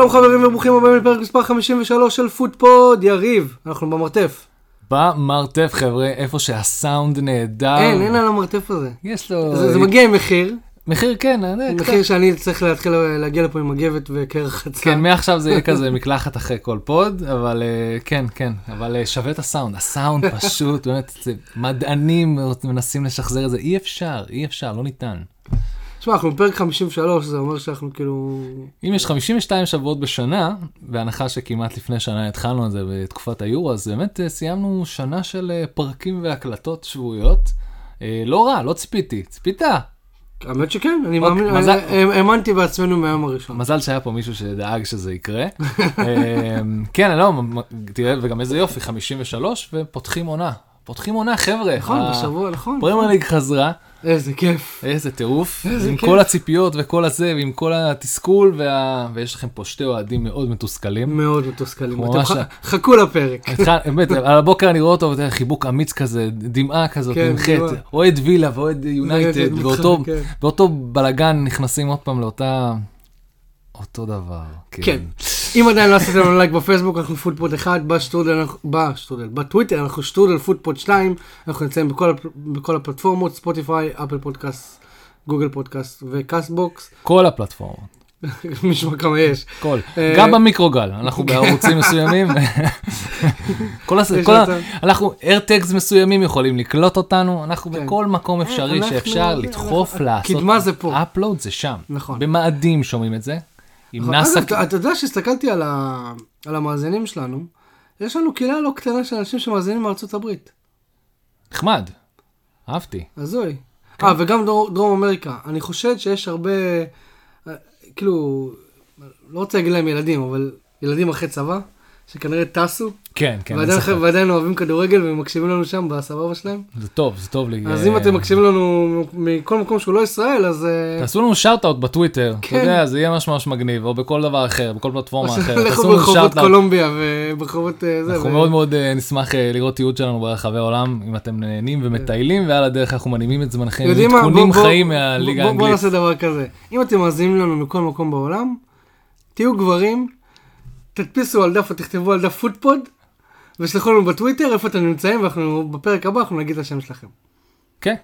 שלום חברים וברוכים הבאים לפרק מספר 53 של פוטפוד, יריב, אנחנו במרתף. במרתף חבר'ה, איפה שהסאונד נהדר. אין, אין על המרתף הזה. יש לו... זה זה מגיע עם מחיר, מחיר כן, אני יודע, מחיר שאני צריך להתחיל להגיע לפה עם מגבת וקרח חצה. כן, מעכשיו זה יהיה כזה מקלחת אחרי כל pod, אבל אה, כן, כן, אבל אה, שווה את הסאונד, הסאונד פשוט, באמת, מדענים מנסים לשחזר את זה, אי אפשר, אי אפשר, לא ניתן. תשמע, אנחנו בפרק 53, זה אומר שאנחנו כאילו... אם יש 52 שבועות בשנה, בהנחה שכמעט לפני שנה התחלנו את זה בתקופת היורו, אז באמת אה, סיימנו שנה של אה, פרקים והקלטות שבועיות. אה, לא רע, לא ציפיתי, ציפית? האמת שכן, אני אוקיי, מאמין, האמנתי בעצמנו מהיום הראשון. מזל שהיה פה מישהו שדאג שזה יקרה. כן, לא, תראה, וגם איזה יופי, 53, ופותחים עונה. פותחים עונה, חבר'ה. נכון, בשבוע, נכון. פרמייר ליג חזרה, איזה כיף. איזה טירוף, איזה עם כיף. כל הציפיות וכל הזה, ועם כל התסכול, וה- ויש לכם פה שתי אוהדים מאוד מתוסכלים. מאוד מתוסכלים. אתם ממש- ח- חכו לפרק. באמת, על הבוקר אני רואה אותו, אתה יודע, חיבוק אמיץ כזה, דמעה כזאת, כן, דמעה. אוהד וילה ואוהד יונייטד, מתחרה, באותו- כן. באותו בלאגן נכנסים עוד פעם לאותה... אותו דבר. כן. אם עדיין לא עשיתם לנו לייק בפייסבוק, אנחנו פוטפוד 1, בשטרודל, בשטרודל, בטוויטר אנחנו שטרודל פוטפוד 2, אנחנו נמצאים בכל בכל הפלטפורמות, ספוטיפיי, Apple Podcast, Google Podcast ו Castbox, כל הפלטפורמות. נשמע כמה יש. כל, אה, גם במיקרוגל, אנחנו בערוצים מסוימים. כל הס... יש כל ה... מצב. אנחנו AirTags מסוימים יכולים לקלוט אותנו, אנחנו כן. בכל מקום אפשרי אנחנו- שאפשר לדחוף לעשות. קדמה זה פה. upload זה שם. נכון. במאדים שומעים את זה. עם נאסא. אגב, אתה- אתה יודע שהסתכלתי על ה- על המאזינים שלנו, יש לנו קהילה לא קטנה של אנשים שמאזינים מארצות הברית. נחמד. אהבתי. הזוי. כן. אה, וגם דרום, דרום אמריקה. אני חושד שיש הרבה, אה, כאילו, לא רוצה להגיד להם ילדים, אבל ילדים אחרי צבא, שכנראה טסו, כן, כן, ועדיין, אוהבים כדורגל ומקשיבים לנו שם בסבבה שלהם. זה טוב, זה טוב לי. אז אם אתם מקשיבים לנו מכל מקום שהוא לא ישראל, אז... אה, תעשו לנו שאוט אאוט בטוויטר, אתה כן. יודע, זה יהיה ממש ממש מגניב, או בכל דבר אחר, בכל פלטפורמה אחרת. לכו תעשו לנו ברחובות שאוט אאוט. קולומביה וברחובות אה, זה. אנחנו ו- מאוד מאוד אה, נשמח לראות תיעוד שלנו ברחבי העולם, אם אתם נהנים ומטיילים, ועל הדרך אנחנו מנעימים את זמנכם? עדכונים בוא- חיים מהליגה האנגלית. נעשה דבר כזה. אם אתם מאזינים לנו מכל מקום בעולם, תהיו גברים, תדפיסו על דף או תכתבו על דף פוטפוד, ושלחו לנו בטוויטר איפה אתם נמצאים, ואנחנו בפרק הבא אנחנו נגיד את השם שלכם. כן,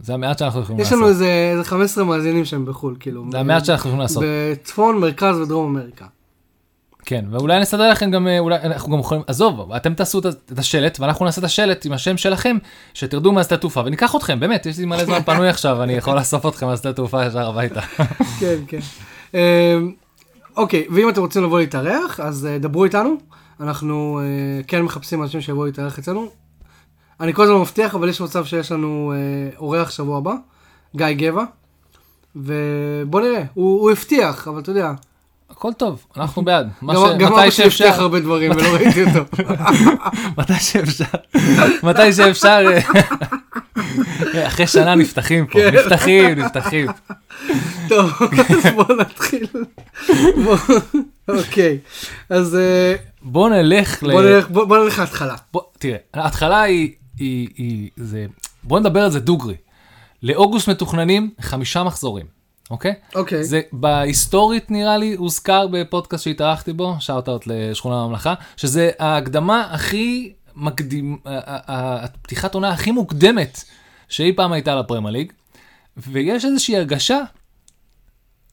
זה המעט שאנחנו יכולים יש לנו לעשות. איזה איזה 15 מאזינים שהם בחו"ל, כאילו. זה המעט שאנחנו יכולים לעשות. בצפון, מרכז ודרום אמריקה. כן, ואולי נסדר לכם גם, אה, אולי אנחנו גם יכולים, עזוב, אתם תעשו את השלט, ואנחנו נעשה את השלט עם השם שלכם, שתרדו מהשדה תעופה, וניקח אתכם, באמת, יש לי מלא זמן פנוי עכשיו, אני יכול לאסוף אתכם מהשדה תעופה ישר הביתה. כן, כן. אמ, אוקיי, ואם אתם רוצים לבוא להתארח, אז אה, דברו איתנו. אנחנו אה, כן מחפשים אנשים שיבואו להתארח אצלנו. אני כל הזמן מבטיח, אבל יש מצב שיש לנו אה, אורח שבוע הבא, גיא גבע. ובוא נראה, הוא, הוא הבטיח, אבל אתה יודע, הכל טוב, אנחנו בעד. גם, ש- גם אבא שלי הבטיח הרבה דברים ולא ראיתי אותו. מתי שאפשר, מתי שאפשר, אחרי שנה נפתחים פה, כן. נפתחים, נפתחים. טוב, אז בוא נתחיל. אוקיי, אז אה, בוא נלך ל... בוא נלך, בוא, בוא נלך להתחלה. בוא, תראה, ההתחלה היא, היא, היא, זה, בוא נדבר על זה דוגרי. לאוגוסט מתוכננים חמישה מחזורים, אוקיי? אוקיי. זה בהיסטורית נראה לי הוזכר בפודקאסט שהתארחתי בו, shout out לשכונה הממלכה, שזה ההקדמה הכי מקדים, הפתיחת עונה הכי מוקדמת שאי פעם הייתה ליג, ויש איזושהי הרגשה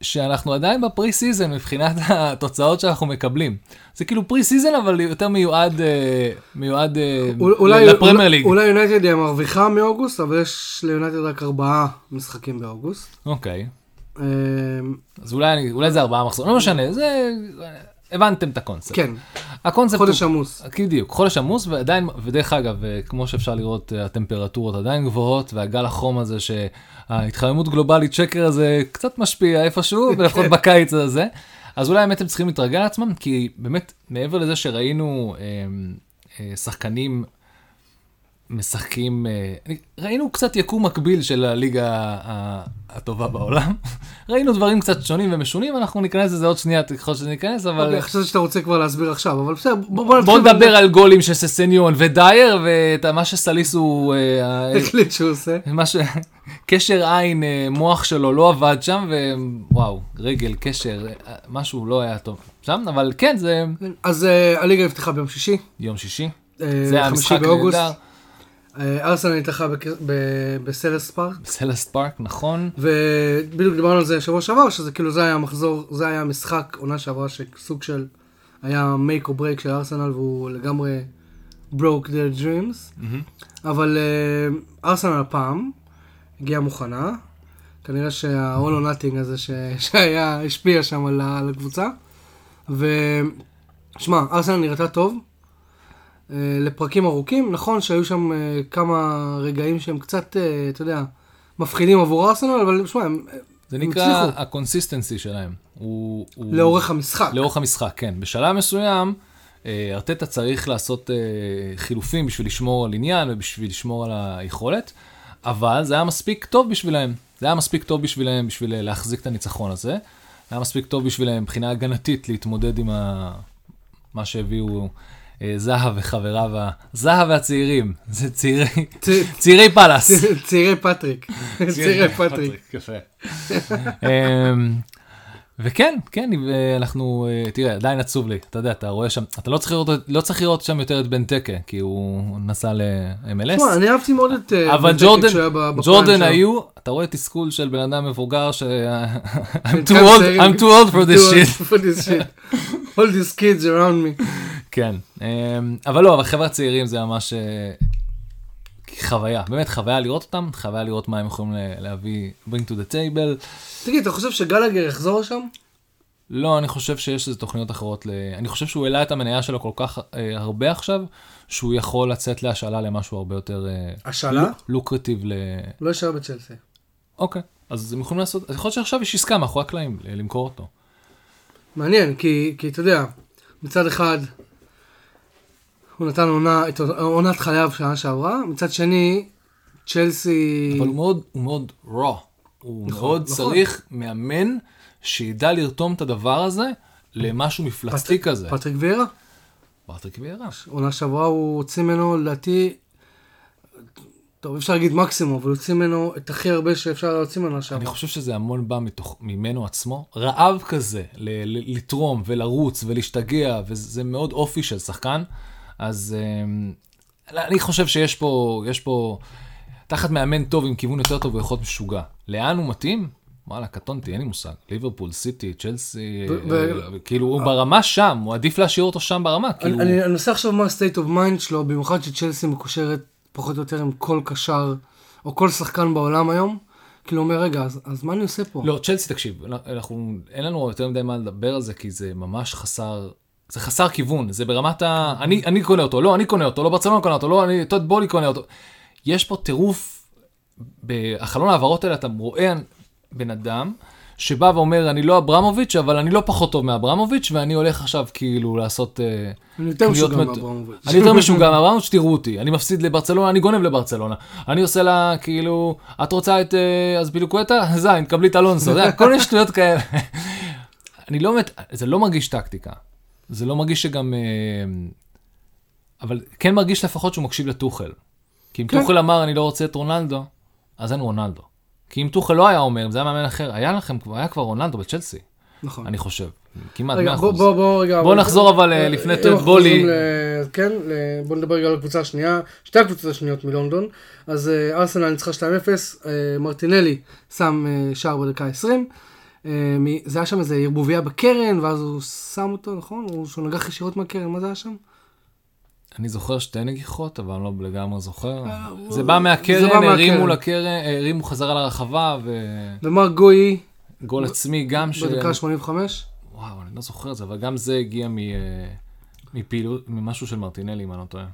שאנחנו עדיין ב pre-season מבחינת התוצאות שאנחנו מקבלים. זה כאילו pre-season אבל יותר מיועד, אה, מיועד אה, אולי, לפרמייר ליג. אולי יונייטד היא המרוויחה מאוגוסט, אבל יש ליונייטד רק ארבעה משחקים באוגוסט. אוקיי, אמ, אז אולי, אולי זה ארבעה מחזורים, לא משנה, זה... הבנתם את הקונספט. כן, הקונספט חודש הוא... עמוס. בדיוק, חודש עמוס, ועדיין, ודרך אגב, אה, כמו שאפשר לראות, הטמפרטורות עדיין גבוהות, והגל החום הזה, שההתחממות גלובלית שקר הזה קצת משפיע איפשהו, ולפחות בקיץ הזה. אז אולי באמת הם צריכים להתרגל לעצמם, כי באמת, מעבר לזה שראינו אה, אה, שחקנים משחקים, אה, ראינו קצת יקום מקביל של הליגה הטובה בעולם. ראינו דברים קצת שונים ומשונים, אנחנו ניכנס לזה עוד שנייה ככל שזה ניכנס, אבל... אוקיי, חשבתי שאתה רוצה כבר להסביר עכשיו, אבל בסדר, בוא. נדבר על גולים של ססניון ודייר ואת מה שסליסו, אה, החליט שהוא עושה. קשר עין, אה, מוח שלו לא עבד שם, ווואו, רגל, קשר, משהו לא היה טוב שם, אבל כן, זה אז הליגה נפתחה ביום שישי. יום שישי. זה היה משחק. נהדר. אה, ארסנל ב- בסלס פארק. סלסט פארק, נכון? ובדיוק דיברנו על זה שבוע שעבר, שזה כאילו זה היה המחזור, זה היה המשחק עונה שעברה שסוג של היה make or break של ארסנל והוא לגמרי broke their dreams. אבל אה, ארסנל הפעם הגיעה מוכנה, כנראה שה-all or nothing הזה ש... שהיה, השפיע שם על הקבוצה. ושמע, ארסנל נראתה טוב. אה, לפרקים ארוכים, נכון שהיו שם אה, כמה רגעים שהם קצת, אה, אתה יודע, מפחידים עבור ארסנל, אבל שמע, הם זה נקרא. ה consistency שלהם. הוא, הוא... לאורך המשחק. לאורך המשחק, כן. בשלב מסוים, ארטטה צריך לעשות חילופים בשביל לשמור על עניין ובשביל לשמור על היכולת, אבל זה היה מספיק טוב בשבילהם. זה היה מספיק טוב בשבילהם בשביל להחזיק את הניצחון הזה. זה היה מספיק טוב בשבילהם מבחינה הגנתית להתמודד עם ה... מה שהביאו זאהה וחבריו, ה- זאהה והצעירים, זה צעירי, צעירי פאלאס. צעירי פטריק. צעירי פטריק. אמ, וכן, כן, אנחנו, אה, תראה, עדיין עצוב לי, אתה יודע, אתה רואה שם, אתה לא צריך לראות, לא צריך לראות שם יותר את בנטקה, כי הוא נסע ל-MLS, תשמע, אני אהבתי מאוד את אה, אבל בנטקה ג'ורדן, כשהיה ב prime ג'ורדן שלו. היו, אתה רואה תסכול של בן אדם מבוגר ש... I'm too old. I'm too old for this shit. All these kids around me. כן, אמ, אבל לא, אבל חבר'ה הצעירים זה ממש אה, חוויה, באמת חוויה לראות אותם, חוויה לראות מה הם יכולים להביא, bring to the table. תגיד, אתה חושב שגלגר יחזור לשם? לא, אני חושב שיש איזה תוכניות אחרות. ל... אני חושב שהוא העלה את המניה שלו כל כך אה, הרבה עכשיו, שהוא יכול לצאת להשאלה למשהו הרבה יותר אה, השאלה? לוק- לוקרטיב ל... לא יישאר בצ'לסי. אוקיי, אז הם יכולים לעשות, אז יכול להיות שעכשיו יש עסקה מאחורי הקלעים למכור אותו. מעניין, כי, כי אתה יודע, מצד אחד, הוא נתן עונה, את עונת חייו שנה שעברה, מצד שני, צ'לסי... אבל הוא מאוד, הוא מאוד raw. הוא נכון, מאוד נכון. צריך מאמן שידע לרתום את הדבר הזה למשהו מפלצתי כזה. פטריק ויירה? פטריק ויירה. עונה שעברה הוא הוציא ממנו, לדעתי, טוב, אפשר להגיד מקסימום, אבל הוציא ממנו את הכי הרבה שאפשר להוציא ממנו אני שעברה. חושב שזה המון בא מתוך, ממנו עצמו. רעב כזה, ל- ל- לתרום ולרוץ ולהשתגע, וזה מאוד אופי של שחקן. אז אמ, אני חושב שיש פה, יש פה, תחת מאמן טוב עם כיוון יותר טוב, הוא יכול להיות משוגע. לאן הוא מתאים? וואלה, קטונתי, אין לי מושג. ליברפול, סיטי, צ'לסי, אה, כאילו, הוא ברמה שם, הוא עדיף להשאיר אותו שם ברמה. כאילו, אני, מנסה לחשוב מה ה-state of mind שלו, במיוחד שצ'לסי מקושרת פחות או יותר עם כל קשר, או כל שחקן בעולם היום. כאילו אומר, רגע, אז, אז מה אני עושה פה? לא, צ'לסי, תקשיב, אנחנו, אין לנו יותר מדי מה לדבר על זה, כי זה ממש חסר, זה חסר כיוון, זה ברמת ה... אני, אני קונה אותו, לא, אני קונה אותו, לא ברצלונה קונה אותו, לא, אני, טוד בולי קונה אותו. יש פה טירוף, בחלון ההעברות האלה אתה רואה בן אדם, שבא ואומר, אני לא אברמוביץ', אבל אני לא פחות טוב מאברמוביץ', ואני הולך עכשיו כאילו לעשות... אה, אני יותר משוגע מאברמוביץ'. אני יותר משוגע מאברמוביץ', תראו אותי. אני מפסיד לברצלונה, אני גונב לברצלונה. אני עושה לה, כאילו, את רוצה את אה, אז בילוקווטה? זין, קבלי את אלונסו. כל מיני שטויות כאלה. אני לא מת... זה לא מרגיש טקטיקה. זה לא מרגיש שגם... אה, אבל כן מרגיש לפחות שהוא מקשיב לטוחל. כי אם כן. טוחל אמר, אני לא רוצה את רונלדו, אז אין רונלדו. כי אם טוחל לא היה אומר, אם זה היה מאמן אחר, היה לכם, היה כבר רונלדו בצ'לסי, נכון. אני חושב. כמעט רגע, 100%. בוא, בוא, בוא, רגע. בוא נחזור אבל, אה, לפני אנחנו בולי. כן, בוא נדבר רגע על הקבוצה השנייה, שתי הקבוצות השניות מלונדון. אז אה, ארסנל ניצחה 2-0, אה, מרטינלי שם שער בדקה 20. אה, זה היה שם איזה ערבוביה בקרן, ואז הוא שם אותו, נכון? הוא שהוא נגח ישירות מהקרן, מה זה היה שם? אני זוכר שתי נגיחות, אבל אני לא לגמרי זוכר. אה, זה בא מהקרן, הרימו. לקרן, הרימו חזרה לרחבה, ומר גוי וגול עצמי גם ש... בדקה 85. וואו, אני לא זוכר את זה, אבל גם זה הגיע. אה, מפעילות, ממשהו של מרטינלי, אם אני לא טועה.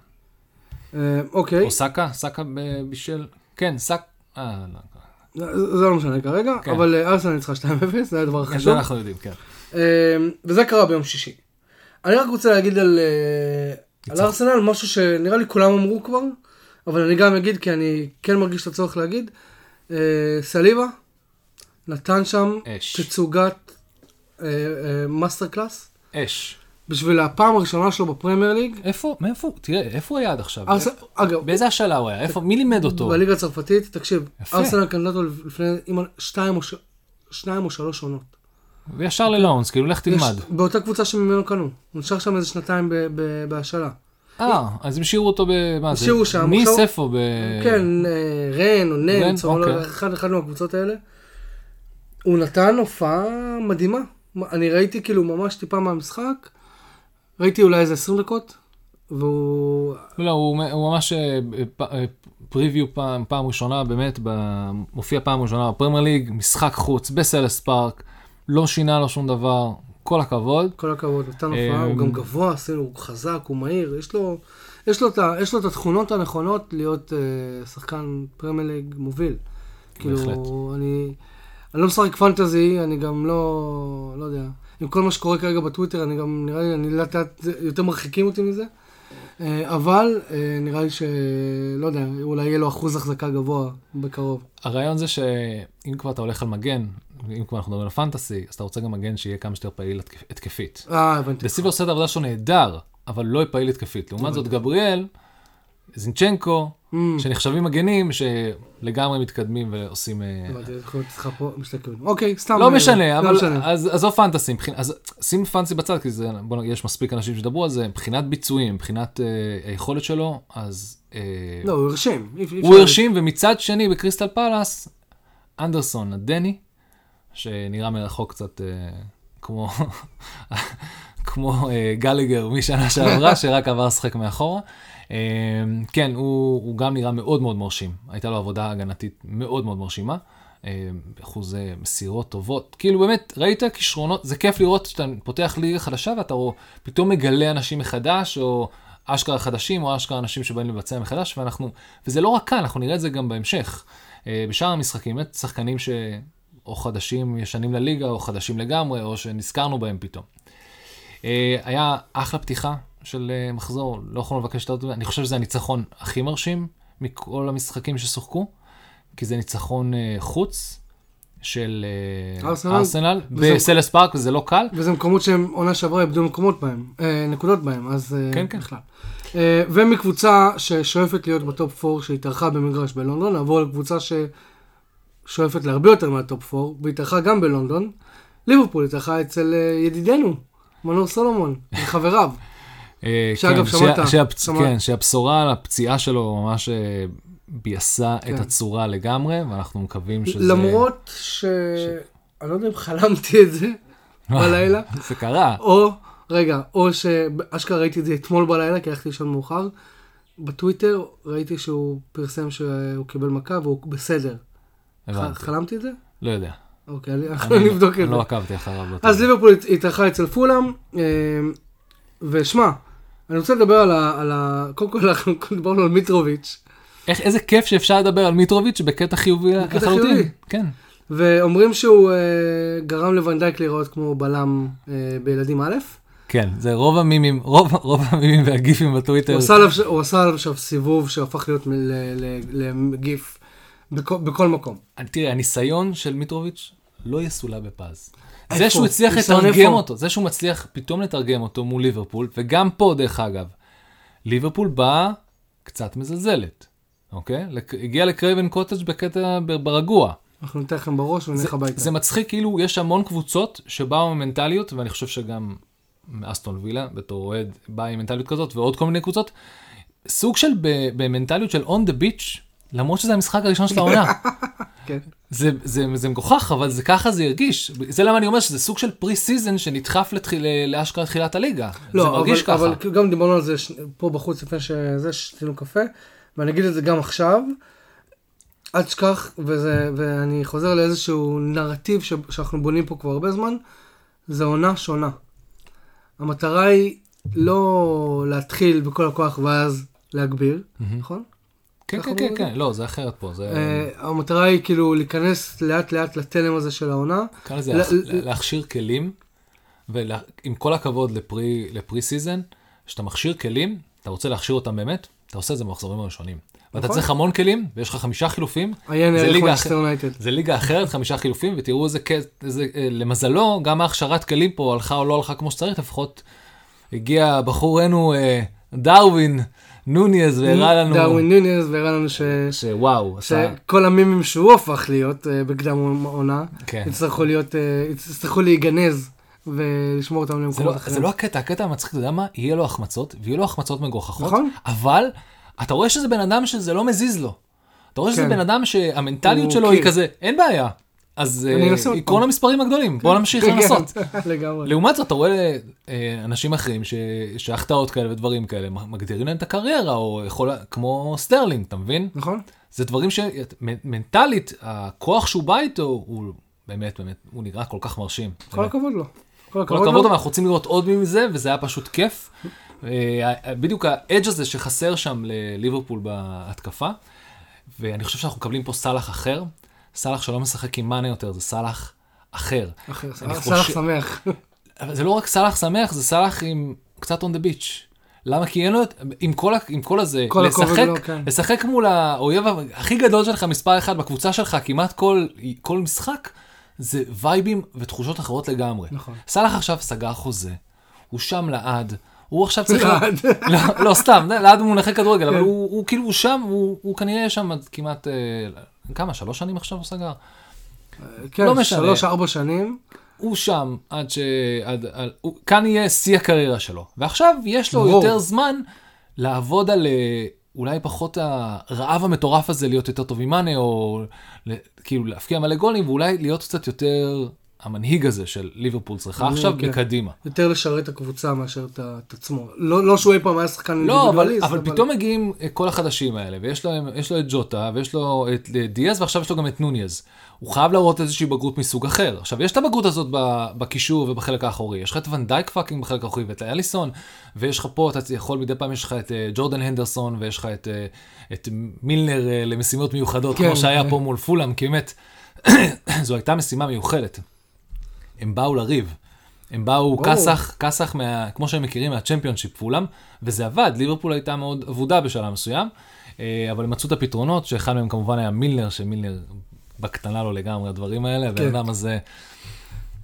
אה, אוקיי, או סאקה? סאקה בישל? כן, סאק... אה, לא. זה לא משנה כרגע, כן. אבל אה, ארסנל ניצחה 2-0, זה היה דבר את זה חשוב. אנחנו יודעים, כן. אה, וזה קרה ביום שישי. אני רק רוצה להגיד על, אה, על. ארסנל משהו שנראה לי כולם אמרו כבר, אבל אני גם אגיד כי אני כן מרגיש את הצורך להגיד. אה, סליבה נתן שם אש. תצוגת masterclass. אש. בשביל הפעם הראשונה שלו בפרמייר ליג. איפה, מאיפה, תראה, איפה הוא היה עד עכשיו? ארס- איפה- אגב, באיזה השאלה הוא היה? איפה, מי לימד אותו? בליגה הצרפתית, תקשיב. ארסנל אותו לפני שתיים או ש- שניים או שלוש עונות. וישר ללאונס, כאילו, לך תלמד. יש- באותה קבוצה שממנו קנו. הוא נשאר שם איזה שנתיים ב- ב- בהשאלה. אה, אז הם השאירו אותו ב... מה זה? השאירו שם, עכשיו- איפה? ב... כן, אה, רן או ננץ, או אוקיי. אחד אחד מהקבוצות האלה. הוא נתן הופעה מדהימה. אני ראיתי כאילו ממש טיפה מהמשחק, ראיתי אולי איזה 20 דקות, והוא... לא, הוא, הוא ממש preview פעם, פעם ראשונה, באמת, ב- מופיע פעם ראשונה בפרמייר ליג, משחק חוץ, בסלהרסט פארק, לא שינה לו שום דבר, כל הכבוד. כל הכבוד, נתן הופעה, הוא אמ, גם גבוה, עשינו, הוא חזק, הוא מהיר, יש לו, יש לו, את, יש לו את התכונות הנכונות להיות אה, שחקן פרמייר ליג מוביל. כאילו. אני, אני לא משחק פנטזי, אני גם לא, לא יודע, עם כל מה שקורה כרגע בטוויטר, אני גם, נראה לי, אני לאט לאט יותר מרחיקים אותי מזה. אה, אבל אה, נראה לי שלא יודע, אולי יהיה לו אחוז החזקה גבוה בקרוב. הרעיון זה שאם כבר אתה הולך על מגן, אם כבר אנחנו מדברים על פנטסי, אז אתה רוצה גם מגן שיהיה כמה שיותר פעיל התקפ- התקפית. אה, הבנתי. דסיבר עושה את העבודה שלו נהדר, אבל לא פעיל התקפית. לעומת זאת, גבריאל, זינצ'נקו, Mm, שנחשבים מגנים, שלגמרי מתקדמים ועושים... אה, כיוונים. אוקיי, סתם. לא אה, משנה, לא אבל משנה. אז עזוב פנטסי, אז שים פנטסי בצד, כי זה, בוא נגיד, יש מספיק אנשים שדברו על זה, מבחינת ביצועים, מבחינת אה, היכולת שלו, אז אה, לא, הוא הרשים. הוא. הרשים, ומצד שני, בקריסטל פלאס, אנדרסון הדני, שנראה מרחוק קצת אה, כמו, כמו אה, גליגר משנה שעברה, שרק עבר לשחק מאחורה. אה, כן, הוא, הוא גם נראה מאוד מאוד מרשים. הייתה לו עבודה הגנתית מאוד מאוד מרשימה. אה, אחוז אה, מסירות טובות. כאילו באמת, ראית כישרונות, זה כיף לראות שאתה פותח ליגה חדשה ואתה רו- פתאום מגלה אנשים מחדש, או אשכרה חדשים, או אשכרה אנשים שבאים לבצע מחדש, ואנחנו, וזה לא רק כאן, אנחנו נראה את זה גם בהמשך. בשאר המשחקים, באמת שחקנים ש... או חדשים ישנים לליגה, או חדשים לגמרי, או שנזכרנו בהם פתאום. אה, היה אחלה פתיחה של אה, מחזור, לא יכולנו לבקש יותר, אני חושב שזה הניצחון הכי מרשים מכל המשחקים ששוחקו, כי זה ניצחון אה, חוץ של ארסנל? ארסנל וזה- בסלהרסט פארק, וזה לא קל. וזה מקומות שהם עונה שעברה איבדו מקומות בהם, נקודות בהם, אז כן, כן. בכלל. ומקבוצה ששואפת להיות ב top 4 שהתארחה במגרש בלונדון, נעבור לקבוצה ששואפת להרבה יותר מה top 4, והתארחה גם בלונדון. ליברפול התארחה אצל ידידנו, מנור סולומון, וחבריו. אה, שאגב, כן, שמעת. כן, שהבשורה על הפציעה שלו ממש אה, ביאסה כן. את הצורה לגמרי, ואנחנו מקווים שזה... למרות ש... אני לא יודע אם חלמתי את זה בלילה, זה קרה. או, רגע, או שאשכרה ראיתי את זה אתמול בלילה, כי הלכתי לישון מאוחר. בטוויטר ראיתי שהוא פרסם שהוא קיבל מכה והוא בסדר. הבנתי. חלמתי את זה? לא יודע. אוקיי, אני- אנחנו נבדוק את אני זה. לא עקבתי אחריו. אז ליברפול התארחה אצל פולאם, אה, ושמע, אני רוצה לדבר על ה... קודם כל אנחנו דיברנו על מיטרוביץ', איך, איזה כיף שאפשר לדבר על מיטרוביץ' בקטע חיובי לחלוטין. כן. ואומרים שהוא אה, גרם לוונדייק להיראות כמו בלם אה, בילדים א', כן, זה רוב המימים, רוב, רוב המימים והגיפים בטוויטר. הוא עשה עליו הוא עשה עליו עכשיו סיבוב שהפך להיות מ- ל- ל- לגיף בכל- בכל מקום. תראה, הניסיון של מיטרוביץ' לא יסולא בפז. זה שהוא הצליח לתרגם? אותו, זה שהוא מצליח פתאום לתרגם אותו מול ליברפול, וגם פה דרך אגב, ליברפול באה קצת מזלזלת, אוקיי? הגיע לקרייבן קוטג' בקטע ברגוע. אנחנו ניתן לכם בראש ונלך הביתה. זה מצחיק, כאילו, יש המון קבוצות שבאו עם מנטליות, ואני חושב שגם אסטון וילה, בתור אוהד, באה עם מנטליות כזאת, ועוד כל מיני קבוצות, סוג של במנטליות של on the beach, למרות שזה המשחק הראשון של העונה. כן. זה, זה, זה מגוחך, אבל זה ככה זה הרגיש. זה למה אני אומר שזה סוג של pre-season שנדחף לתחיל, לאשכרה תחילת הליגה. זה לא, מרגיש אבל, ככה. אבל גם דיברנו על זה ש... פה בחוץ לפני שזה, שתינו קפה, ואני אגיד את זה גם עכשיו. אל תשכח, וזה, ואני חוזר לאיזשהו נרטיב ש... שאנחנו בונים פה כבר הרבה זמן, זה עונה שונה. המטרה היא לא להתחיל בכל הכוח ואז להגביר, נכון? כן, ככה כן, אומרים כן, כן, לא, זה אחרת פה. זה... אה, המטרה היא כאילו להיכנס לאט לאט לתלם הזה של העונה. קרא לזה להכשיר כלים, ועם כל הכבוד ל pre-season, כשאתה מכשיר כלים, אתה רוצה להכשיר אותם באמת, אתה עושה את זה במחזורים הראשונים. ואתה נכון. צריך המון כלים, ויש לך חמישה חילופים, זה ליגה אחרת. חמישה חילופים, ותראו איזה אה, למזלו, גם ההכשרת כלים פה הלכה או לא הלכה כמו שצריך, לפחות הגיע בחורנו אה, דרווין נוניז והראה לנו... דרווין נוניז והראה לנו ש... שוואו, עשה... שכל המימים שהוא הפך להיות אה, בקדם עונה, כן. יצטרכו להיות, אה, יצטרכו להיגנז ולשמור אותם למקומות לא, אחרים. זה לא הקטע, הקטע המצחיק, אתה יודע מה? יהיה לו החמצות, ויהיו לו החמצצות מגוחכות, נכון. אבל אתה רואה שזה בן אדם שזה לא מזיז לו. אתה רואה שזה כן. בן אדם שהמנטליות שלו היא קיר. כזה, אין בעיה. אז אה, עקרון. המספרים הגדולים, בוא נמשיך כן, לנסות. לגמרי. לעומת זאת, אתה רואה אה, אנשים אחרים שהחטאות כאלה ודברים כאלה, מגדירים להם את הקריירה, או יכול, כמו סטרלינג, אתה מבין? נכון? זה דברים שמנטלית, הכוח שהוא בא איתו, הוא באמת, באמת, הוא נראה כל כך מרשים. כל. הכבוד לו. כל הכבוד לו. אנחנו רוצים לראות עוד מזה, וזה היה פשוט כיף. אה, בדיוק ה edge הזה שחסר שם לליברפול בהתקפה, ואני חושב שאנחנו מקבלים פה סאלח אחר. סאלח שלא משחק עם מאנה יותר, זה סאלח אחר. אחר, חושב- שמח. זה לא רק סאלח שמח, זה סאלח עם קצת on the beach. למה? כי אין לו, את- עם כל, עם כל הזה, כל לשחק, לו, כן. לשחק מול האויב הכי גדול שלך, מספר אחד בקבוצה שלך, כמעט כל, כל משחק, זה וייבים ותחושות אחרות לגמרי. נכון. סאלח עכשיו סגר חוזה, הוא שם לעד, הוא עכשיו צריך... לעד. לא, לא, סתם, לעד הוא מונחה כדורגל, אבל כן. הוא, הוא כאילו, הוא שם, הוא, הוא כנראה שם כמעט, אה, כמה, שלוש שנים עכשיו הוא סגר? כן, לא משנה. שלוש, ארבע שנים. הוא שם עד ש... עד, עד, הוא, כאן יהיה שיא הקריירה שלו. ועכשיו יש לו ברור. יותר זמן לעבוד על אה, אולי פחות הרעב המטורף הזה להיות יותר טוב ממאנה, או כאילו להפקיע מלא גולים, ואולי להיות קצת יותר המנהיג הזה של ליברפול צריכה עכשיו כן. מקדימה. יותר לשרת את הקבוצה מאשר את את עצמו. לא לא שהוא אי פעם היה שחקן לא, אבל, אינדיבידואליסט, אבל פתאום מגיעים אה, כל החדשים האלה, ויש לו, יש לו את ג'וטה, ויש לו את דיאז, ועכשיו יש לו גם את נוניז. הוא חייב להראות איזושהי בגרות מסוג אחר. עכשיו, יש את הבגרות הזאת בקישור ובחלק האחורי. יש לך את ונדייק fucking בחלק האחורי, ואת אליסון, ויש לך פה, אתה יכול מדי פעם, יש לך את אה, ג'ורדן הנדרסון, ויש לך את, אה, את מילנר אה, למשימות מיוחדות, כן, כמו שהיה. פה מול פולאם, כי באמת, זו הייתה משימה מיוחדת. הם באו לריב. הם באו. כסח, כסח, מה, כמו שהם מכירים מהצ'מפיונשיפ פולאם, וזה עבד, ליברפול הייתה מאוד אבודה בשלב מסוים, אה, אבל הם מצאו את הפתרונות, שאחד מהם כמובן היה מילנר, שמילנר בקטנה לו לגמרי הדברים האלה, כן. והבן אדם הזה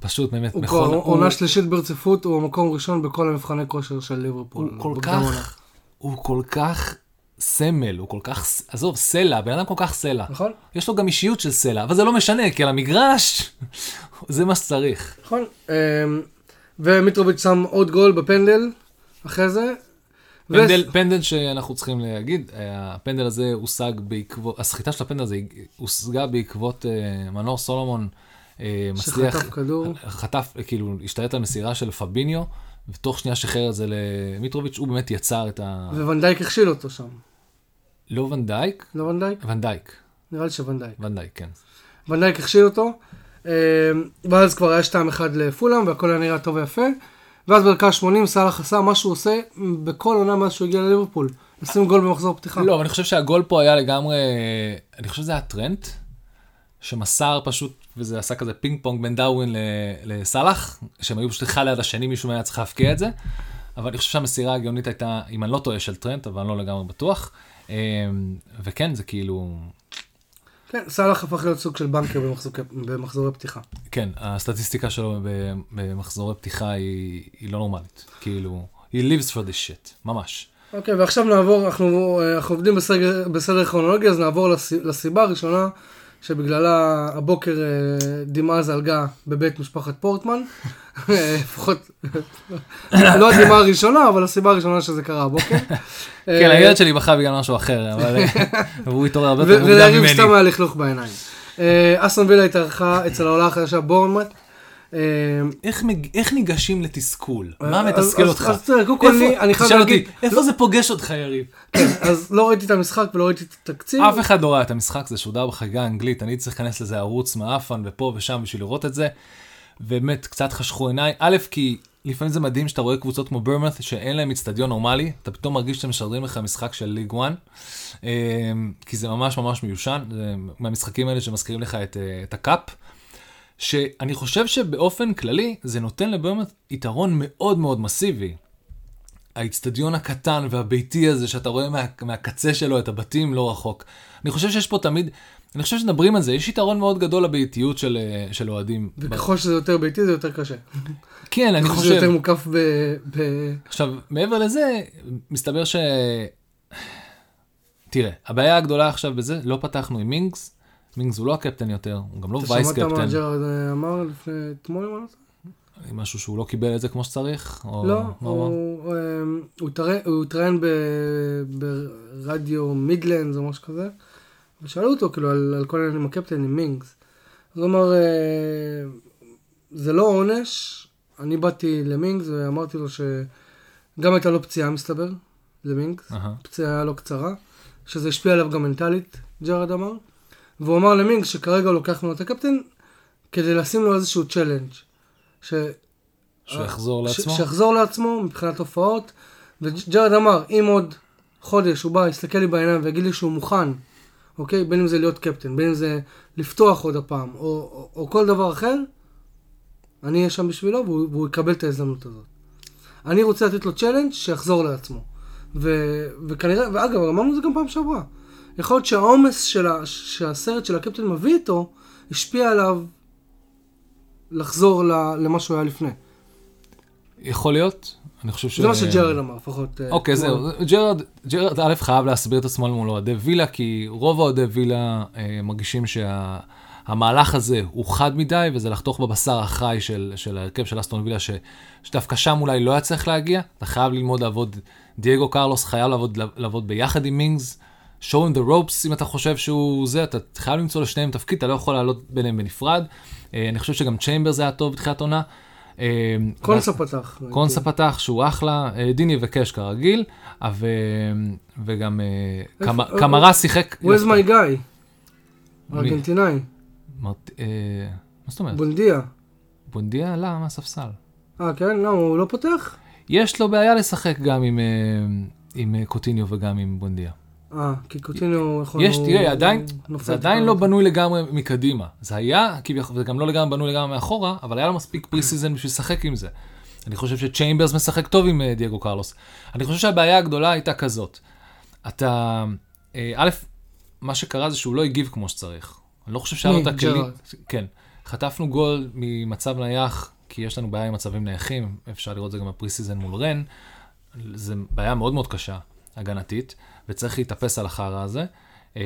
פשוט באמת הוא כבר הוא, עונה שלישית ברציפות, הוא המקום ראשון בכל המבחני כושר של ליברפול. הוא כל. כך, הוא כל כך סמל, הוא כל כך, עזוב, סלע, בן אדם כל כך סלע. נכון? יש לו גם אישיות של סלע, אבל זה לא משנה, כי על המגרש, זה מה שצריך. נכון. אמ, ומיטרוביץ' שם עוד גול בפנדל אחרי זה. ו- פנדל, פנדל שאנחנו צריכים להגיד, אה, הפנדל הזה הושג בעקבות, הסחיטה של הפנדל הזה הושגה בעקבות אה, מנור סולומון אה, מצליח, שחטף כדור. חטף, כאילו, השתלט על מסירה של פביניו, ותוך שנייה שחרר את זה למיטרוביץ', הוא באמת יצר את ה... וונדייק הכשיל אותו שם. לא ונדייק, לא וונדייק? ונדייק, נראה לי שוונדייק. ונדייק, כן. וונדייק הכשיל אותו. אמ, ואז כבר היה 2-1 לפולאם והכל היה נראה טוב ויפה. ואז בדקה 80 סאלח עשה מה שהוא עושה בכל עונה מאז שהוא הגיע לליברפול. לשים גול במחזור פתיחה. לא, אבל אני חושב שהגול פה היה לגמרי, אני חושב שזה היה טרנט, שמסר פשוט, וזה עשה כזה פינג פונג בין דרווין ל- לסאלח, שהם היו פשוט אחד ליד השני, מישהו היה צריך להפקיע את זה. אבל אני חושב שהמסירה הגאונית הייתה, אם אני לא טועה, של טרנט, אבל אני לא לגמרי בטוח. אמ, וכן, זה כאילו, כן, סאלח הפך להיות סוג של בנקר במחזור- במחזורי פתיחה. כן, הסטטיסטיקה שלו במחזורי פתיחה היא, היא לא נורמלית. כאילו, he lives for this shit, ממש. אוקיי, ועכשיו נעבור, אנחנו, אה, אנחנו עובדים בסדר, בסדר כרונולוגי, אז נעבור לס, לסיבה הראשונה שבגללה הבוקר אה, דמעה זלגה בבית משפחת פורטמן. אה, לפחות, לא הדמעה הראשונה, אבל הסיבה הראשונה שזה קרה הבוקר. כן, הילד שלי בכה בגלל משהו אחר, אבל והוא התעורר הרבה יותר מוקדם ממני. סתם היה לכלוך בעיניים. אה, אסטון וילה התארחה אצל העולה החדשה בורנמט. אה, איך, מג... איך ניגשים לתסכול? מה אז- מתסכל אותך? אז תראה, קודם כל אני- אני חייב תשאל להגיד, אותי, איפה זה פוגש אותך, יריב? אז לא ראיתי את המשחק ולא ראיתי את התקציב. אף אחד לא ראה את המשחק, זה שודר בחגיגה האנגלית, אני צריך להיכנס לזה ערוץ מעפן ופה ושם בשביל לראות את זה. באמת, קצת חשכו עיניי. א', כי לפעמים זה מדהים שאתה רואה קבוצות כמו ברמת, שאין להם אצטדיון נורמלי, אתה פתאום מרגיש שאתם משדרים לך משחק של ליג 1, כי זה ממש ממש מיושן, זה מהמשחקים האלה שמזכירים לך את, אה, את הקאפ. שאני חושב שבאופן כללי זה נותן לברמת יתרון מאוד מאוד מסיבי. האיצטדיון הקטן והביתי הזה, שאתה רואה מה, מהקצה שלו את הבתים לא רחוק. אני חושב שיש פה תמיד, אני חושב שמדברים על זה, יש יתרון מאוד גדול לביתיות של, אה, של אוהדים. וככל שזה יותר ביתי זה יותר קשה. כן, אני חושב. יותר מוקף ב... ב... עכשיו, מעבר לזה, מסתבר ש... תראה, הבעיה הגדולה עכשיו בזה, לא פתחנו עם מינגס, מינגס הוא לא הקפטן יותר, הוא גם לא אתה וייס שמעת מה קפטן. ג'רארד אה, אמר לפני אתמול? משהו שהוא לא קיבל את זה כמו שצריך? או... לא, הוא התראיין- ב- ברדיו מידלנדס או משהו כזה, ושאלו אותו כאילו על, על כל העניין עם הקפטן, עם מינגס. אז הוא אמר, אה, זה לא עונש, אני באתי למינגס ואמרתי לו שגם הייתה לו פציעה מסתבר, למינגס. פציעה לא קצרה, שזה השפיע עליו גם מנטלית, ג'ארד אמר, והוא אמר למינגס שכרגע הוא לוקח ממנו את הקפטן כדי לשים לו איזשהו צ'לנג'. ש... שיחזור ש- לעצמו? שיחזור לעצמו מבחינת הופעות. וג'רד אמר, אם עוד חודש הוא בא, יסתכל לי בעיניים ויגיד לי שהוא מוכן, אוקיי? בין אם זה להיות קפטן, בין אם זה לפתוח עוד הפעם, או, או, או כל דבר אחר, אני אהיה שם בשבילו והוא, והוא יקבל את ההזדמנות הזאת. אני רוצה לתת לו צ'לנג' שיחזור לעצמו. ו, וכנראה, ואגב, אמרנו את זה גם פעם שעברה. יכול להיות שהעומס של ה, שהסרט של הקפטן מביא איתו, השפיע עליו לחזור ל- למה שהוא היה לפני. יכול להיות, אני חושב ש... זה מה שג'רד אמר, לפחות. אה, אוקיי. זהו, ג'רד, ג'רד א' חייב להסביר את עצמו מול אוהדי וילה, כי רוב אוהדי וילה אה, מרגישים שהמהלך הזה הוא חד מדי, וזה לחתוך בבשר החי של, של ההרכב של אסטון וילה, ש, שדווקא שם אולי לא היה צריך להגיע, אתה חייב ללמוד לעבוד, דייגו קרלוס חייב לעבוד, לעבוד ביחד עם מינגס, show him the ropes אם אתה חושב שהוא זה, אתה חייב למצוא לשניהם תפקיד, אתה לא יכול לעלות ביניהם בנפרד. אה, אני חושב שגם צ'יימברס היה טוב בתחילת עונה. אה, קונסה פתח. קונסה פתח שהוא אחלה, אה, דיני וקאש כרגיל, ו... וגם קמרה שיחק... Where's my guy? ארגנטינאי, מה זאת אומרת? בונדיה. בונדיה עלה מהספסל. אה, כן? למה, הוא לא פותח? יש לו בעיה לשחק גם עם, עם קוטיניו וגם עם בונדיה. אה, כי קוטינו יכול... יש, הוא- תראה, עדיין, נופל זה עדיין. לא בנוי לגמרי מקדימה. זה היה, כביכול, וזה גם לא לגמרי בנוי לגמרי מאחורה, אבל היה לו מספיק pre-season בשביל לשחק עם זה. אני חושב שצ'יימברס משחק טוב עם אה, דייגו קרלוס. אני חושב שהבעיה הגדולה הייתה כזאת. אתה, אה, א', מה שקרה זה שהוא לא הגיב כמו שצריך. אני לא חושב שהיה לו? את הכלים. כן. חטפנו גול ממצב נייח, כי יש לנו בעיה עם מצבים נייחים, אפשר לראות את זה גם ב pre-season מול רן. זו בעיה מאוד מאוד קשה, הגנתית, וצריך להתאפס על החרא הזה. אמ,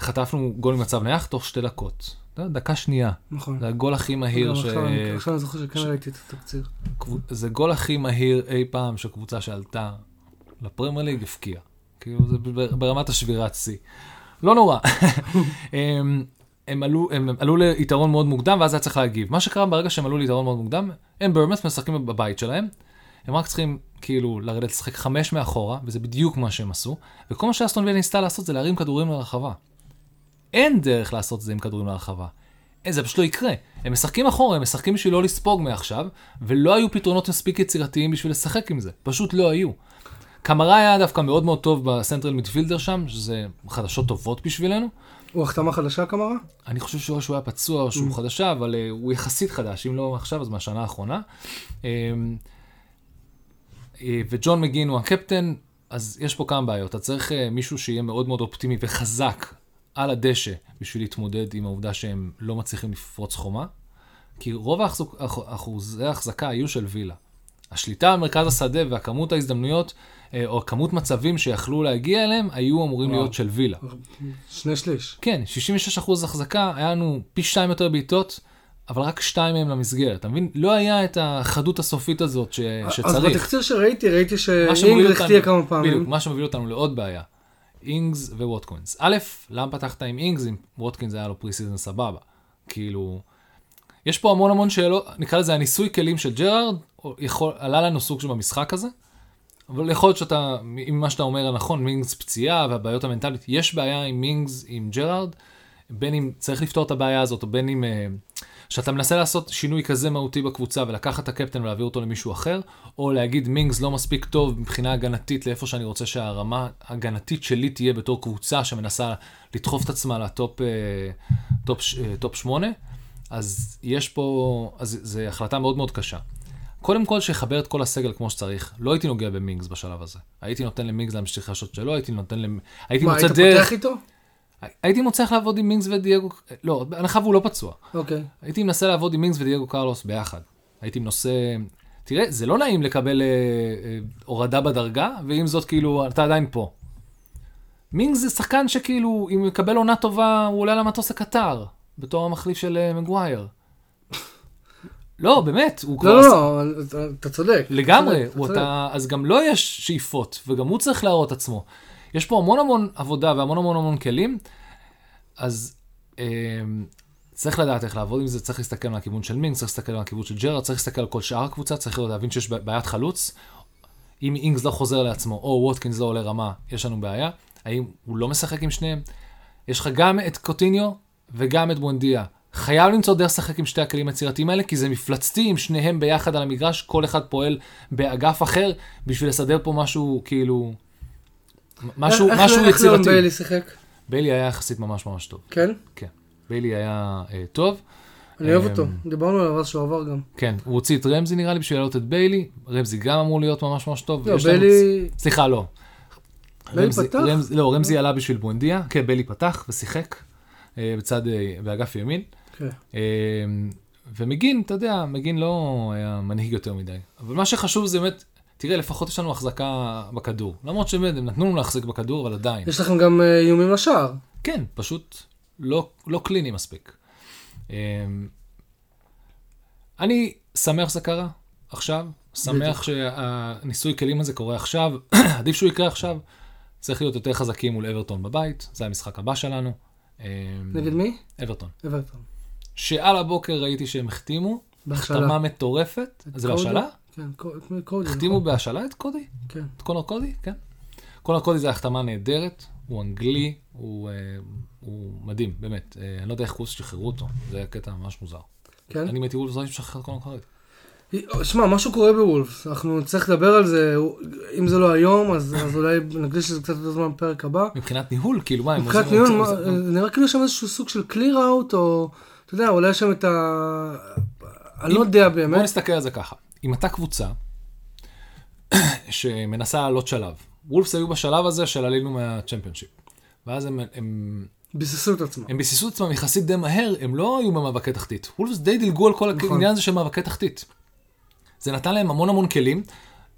חטפנו גול ממצב נייח תוך שתי דקות. דקה שנייה. נכון. זה הגול הכי מהיר ש... עכשיו אני- זוכר שכן ראיתי את התקציר. זה גול הכי מהיר אי פעם שקבוצה שעלתה לפרמייר ליג הפקיעה. כאילו זה ברמת השבירת שיא. לא נורא. הם, הם, עלו, הם עלו ליתרון מאוד מוקדם ואז היה צריך להגיב. מה שקרה ברגע שהם עלו ליתרון מאוד מוקדם, הם ברמס משחקים בבית שלהם. הם רק צריכים כאילו לרדת לשחק חמש מאחורה, וזה בדיוק מה שהם עשו, וכל מה שאסטון וילה ניסתה לעשות זה להרים כדורים לרחבה. אין דרך לעשות את זה עם כדורים לרחבה. אין, זה פשוט לא יקרה. הם משחקים אחורה, הם משחקים בשביל לא לספוג מעכשיו, ולא היו פתרונות מספיק יצירתיים בשביל לשחק עם זה. פשוט לא היו. קמרה היה דווקא מאוד מאוד טוב בסנטרל מידפילדר שם, שזה חדשות טובות בשבילנו. הוא החתמה חדשה כמרה? אני חושב שהוא היה פצוע או שהוא Mm. חדשה, אבל uh, הוא יחסית חדש, אם לא עכשיו אז מהשנה האחרונה. Um, וג'ון מגין הוא הקפטן, אז יש פה כמה בעיות. אתה צריך uh, מישהו שיהיה מאוד מאוד אופטימי וחזק על הדשא בשביל להתמודד עם העובדה שהם לא מצליחים לפרוץ חומה, כי רוב האחזוק- אח- אחוזי ההחזקה היו של וילה. השליטה על מרכז השדה והכמות ההזדמנויות, אה, או כמות מצבים שיכלו להגיע אליהם, היו אמורים וואו. להיות של וילה. שני שליש. כן, 66% החזקה, היה לנו פי שתיים יותר בעיטות, אבל רק שתיים מהם למסגרת. אתה מבין? לא היה את החדות הסופית הזאת ש... אז שצריך. בתקציר שראיתי, ראיתי אותנו- תהיה כמה בדיוק, פעמים. מה שמוביל אותנו לעוד בעיה. אינגס וווטקינס. א', למה פתחת עם אינגס אם ווטקינס היה לו pre-season סבבה? כאילו, יש פה המון המון שאלות, נקרא לזה הניסוי כלים של ג'רארד, יכול, עלה לנו סוג של במשחק הזה, אבל יכול להיות שאתה, אם מה שאתה אומר נכון, מינגס פציעה והבעיות המנטליות, יש בעיה עם מינגס, עם ג'רארד, בין אם צריך לפתור את הבעיה הזאת, או בין אם אה, שאתה מנסה לעשות שינוי כזה מהותי בקבוצה ולקחת את הקפטן ולהעביר אותו למישהו אחר, או להגיד מינגס לא מספיק טוב מבחינה הגנתית לאיפה שאני רוצה שהרמה ההגנתית שלי תהיה בתור קבוצה שמנסה לדחוף את עצמה ל top אה, top, אה, top 8, אז יש פה, אז זו החלטה מאוד מאוד קשה. קודם כל שיחבר את כל הסגל כמו שצריך. לא הייתי נוגע במינגס בשלב הזה. הייתי נותן למינגס להמשיך לעשות שלו, הייתי נותן למ... הייתי מה, מוצא היית דרך... פותח איתו? הייתי מוצא לעבוד עם מינגס ודייגו... לא, בהנחה והוא לא פצוע. אוקיי. הייתי מנסה לעבוד עם מינגס ודייגו קרלוס ביחד. הייתי מנסה... תראה, זה לא נעים לקבל אה, אה, הורדה בדרגה, ועם זאת, כאילו, אתה עדיין פה. מינגס זה שחקן שכאילו, אם הוא יקבל עונה טובה, הוא עולה למטוס הקטר, בתור המחליף של אה, מגווייר. לא, באמת, הוא כבר... לא, עשה- לא, לא, אתה- צודק. לגמרי. אתה, אז גם לו יש שאיפות, וגם הוא צריך להראות עצמו. יש פה המון המון עבודה והמון המון המון כלים, אז אה, צריך לדעת איך לעבוד עם זה, צריך להסתכל מהכיוון של מינג, צריך להסתכל מהכיוון של ג'רארד, צריך להסתכל על כל שאר הקבוצה, צריך להבין שיש בעיית חלוץ. אם אינגס לא חוזר לעצמו, או ווטקינס לא עולה רמה, יש לנו בעיה. האם הוא לא משחק עם שניהם? יש לך גם את קוטיניו וגם את בונדיה. חייב למצוא דרך לשחק עם שתי הכלים היצירתיים האלה, כי זה מפלצתי עם שניהם ביחד על המגרש, כל אחד פועל באגף אחר, בשביל לסדר פה משהו, כאילו... משהו, איך- משהו איך יצירתי. ביילי שיחק? ביילי היה יחסית ממש ממש טוב. כן? כן. ביילי היה אה, טוב. אני אוהב אמ, אותו. דיברנו עליו אז שהוא עבר גם. כן, הוא הוציא את רמזי נראה לי בשביל להעלות את ביילי, רמזי גם אמור להיות ממש ממש טוב. לא, ביילי... סליחה, לא. ביילי רמזי- פתח? רמז, לא, רמזי עלה בשביל בונדיה, כן, ביילי פתח ושיחק אה, בצד, אה, באגף ימין. כן. אה, ומגין, אתה יודע, מגין לא היה מנהיג יותר מדי. אבל מה שחשוב זה באמת, תראה, לפחות יש לנו החזקה בכדור. למרות שבאמת, הם נתנו לנו להחזיק בכדור, אבל עדיין. יש לכם גם אה, איומים לשער. כן, פשוט לא, לא קליני מספיק. אמ, אני שמח שזה קרה עכשיו, שמח שהניסוי כלים הזה קורה עכשיו, עדיף שהוא יקרה עכשיו. צריך להיות יותר חזקים מול אברטון בבית, זה המשחק הבא שלנו. אמ, נגד מי? אברטון. אברטון. שעל הבוקר ראיתי שהם החתימו, בהשאלה. החתמה מטורפת. זה? בהשאלה? כן, קו- קודי. החתימו בהשאלה את קודי? כן. את קונר קודי? כן. קונר קודי זה החתמה נהדרת, הוא אנגלי, הוא, אה, הוא מדהים, באמת. אה, אני לא יודע איך וולס שחררו אותו, זה היה קטע ממש מוזר. כן. אני הייתי וולס, לא הייתי משחרר את קונר קודי. שמע, משהו קורה בוולפס, אנחנו נצטרך לדבר על זה, אם זה לא היום, אז אז אולי נקדיש לזה קצת יותר זמן בפרק הבא. מבחינת ניהול, כאילו, מה, הם מבחינת ניהול, מה- זה- נראה כאילו שם איזשהו סוג של קליר אאוט, או, אתה יודע, אולי שם את ה... אני לא יודע בוא באמת. נסתכל על זה ככה. אם אתה קבוצה שמנסה לעלות שלב, וולפס היו בשלב הזה של עלינו מהצ'מפיונשיפ. ואז הם, הם, ביססו את עצמם. הם ביססו את עצמם יחסית די מהר, הם לא היו במאבקי תחתית. וולפס די דילגו על כל נכון. העניין הזה של מאבקי תחתית. זה נתן להם המון המון כלים,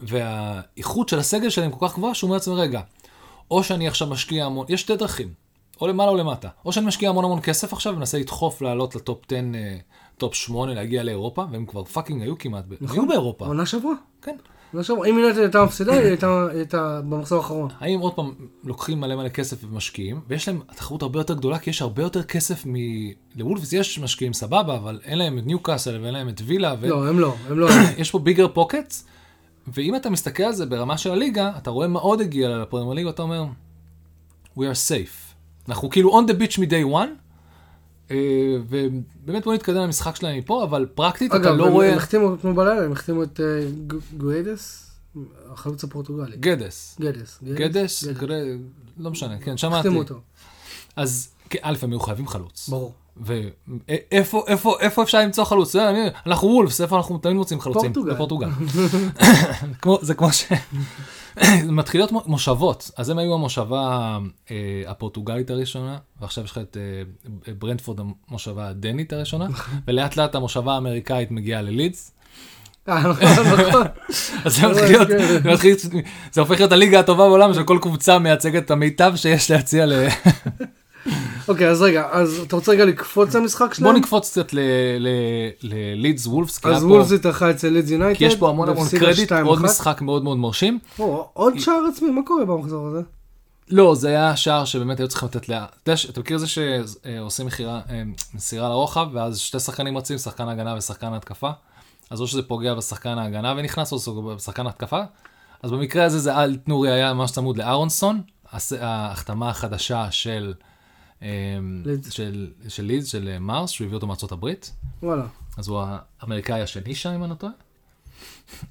והאיכות של הסגל שלהם כל כך גבוהה, שהוא אומר לעצמם, רגע, או שאני עכשיו משקיע המון, יש שתי דרכים, או למעלה או למטה. או שאני משקיע המון המון כסף עכשיו, ומנסה לדחוף לעלות ל top 10, אה, top 8, להגיע לאירופה, והם כבר fucking היו כמעט, נכון. היו באירופה. עונה שעברה. כן. עונה שעברה. אם יונייטד הייתה מפסידה, היא הייתה- היא הייתה במחזור האחרון. האם עוד פעם לוקחים מלא מלא כסף ומשקיעים, ויש להם תחרות הרבה יותר גדולה, כי יש הרבה יותר כסף מ... לוולפס יש משקיעים סבבה, אבל אין להם את ניוקאסל ואין להם את וילה, ו... לא, הם לא, הם לא. יש פה ביגר פוקטס, ואם אתה מסתכל על זה ברמה של הליגה, אתה רואה מה עוד הגיע לפרמייר ליגה, אתה אומר, we are safe. אנחנו כאילו on the beach מ-day one, ובאמת בוא נתקדם למשחק שלהם מפה, אבל פרקטית אתה אגב, לא רואה... הם החתימו אתמול בלילה, הם החתימו את אה, גו- גואדס, החלוץ הפורטוגלי. גדס. גדס. גדס, גד- לא משנה, כן, שמעתי. החתימו אותו, אז כן, א', הם היו חייבים חלוץ. ברור. ואיפה איפה, איפה אפשר למצוא חלוץ? אנחנו וולפס, איפה אנחנו תמיד מוצאים חלוצים? פורטוגל. בפורטוגל. זה כמו ש... מתחילות מו- מושבות, אז הם היו המושבה אה, הפורטוגלית הראשונה, ועכשיו יש לך את אה, ברנדפורד המושבה הדנית הראשונה, ולאט לאט המושבה האמריקאית מגיעה ללידס, אה. אז זה הופך להיות הליגה הטובה בעולם, של כל קבוצה מייצגת את המיטב שיש להציע ל... אוקיי, אז רגע, אז אתה רוצה רגע לקפוץ למשחק שלהם? בוא נקפוץ קצת ללידס וולפס, אז וולס התארחה אצל לידס יונייטד. כי יש פה המון המון קרדיט, 2-1. עוד משחק מאוד מאוד מרשים. עוד שער עצמי, מה קורה במחזור הזה? לא, זה היה שער שבאמת היו צריכים לתת לה... אתה יודע אתה מכיר את זה שעושים אה, מסירה לרוחב, ואז שתי שחקנים רצים, שחקן הגנה ושחקן התקפה? אז או שזה פוגע בשחקן ההגנה ונכנס, או שזה בשחקן התקפה. אז במקרה הזה זה אל תנורי היה ממש צמוד לאהרונסון, ההחתמה החדשה של... אה, לידס. של של לידס, של אה, מרס, שהוא הביא אותו מארצות הברית. וואלה. אז הוא האמריקאי השני שם, אם אני לא טועה.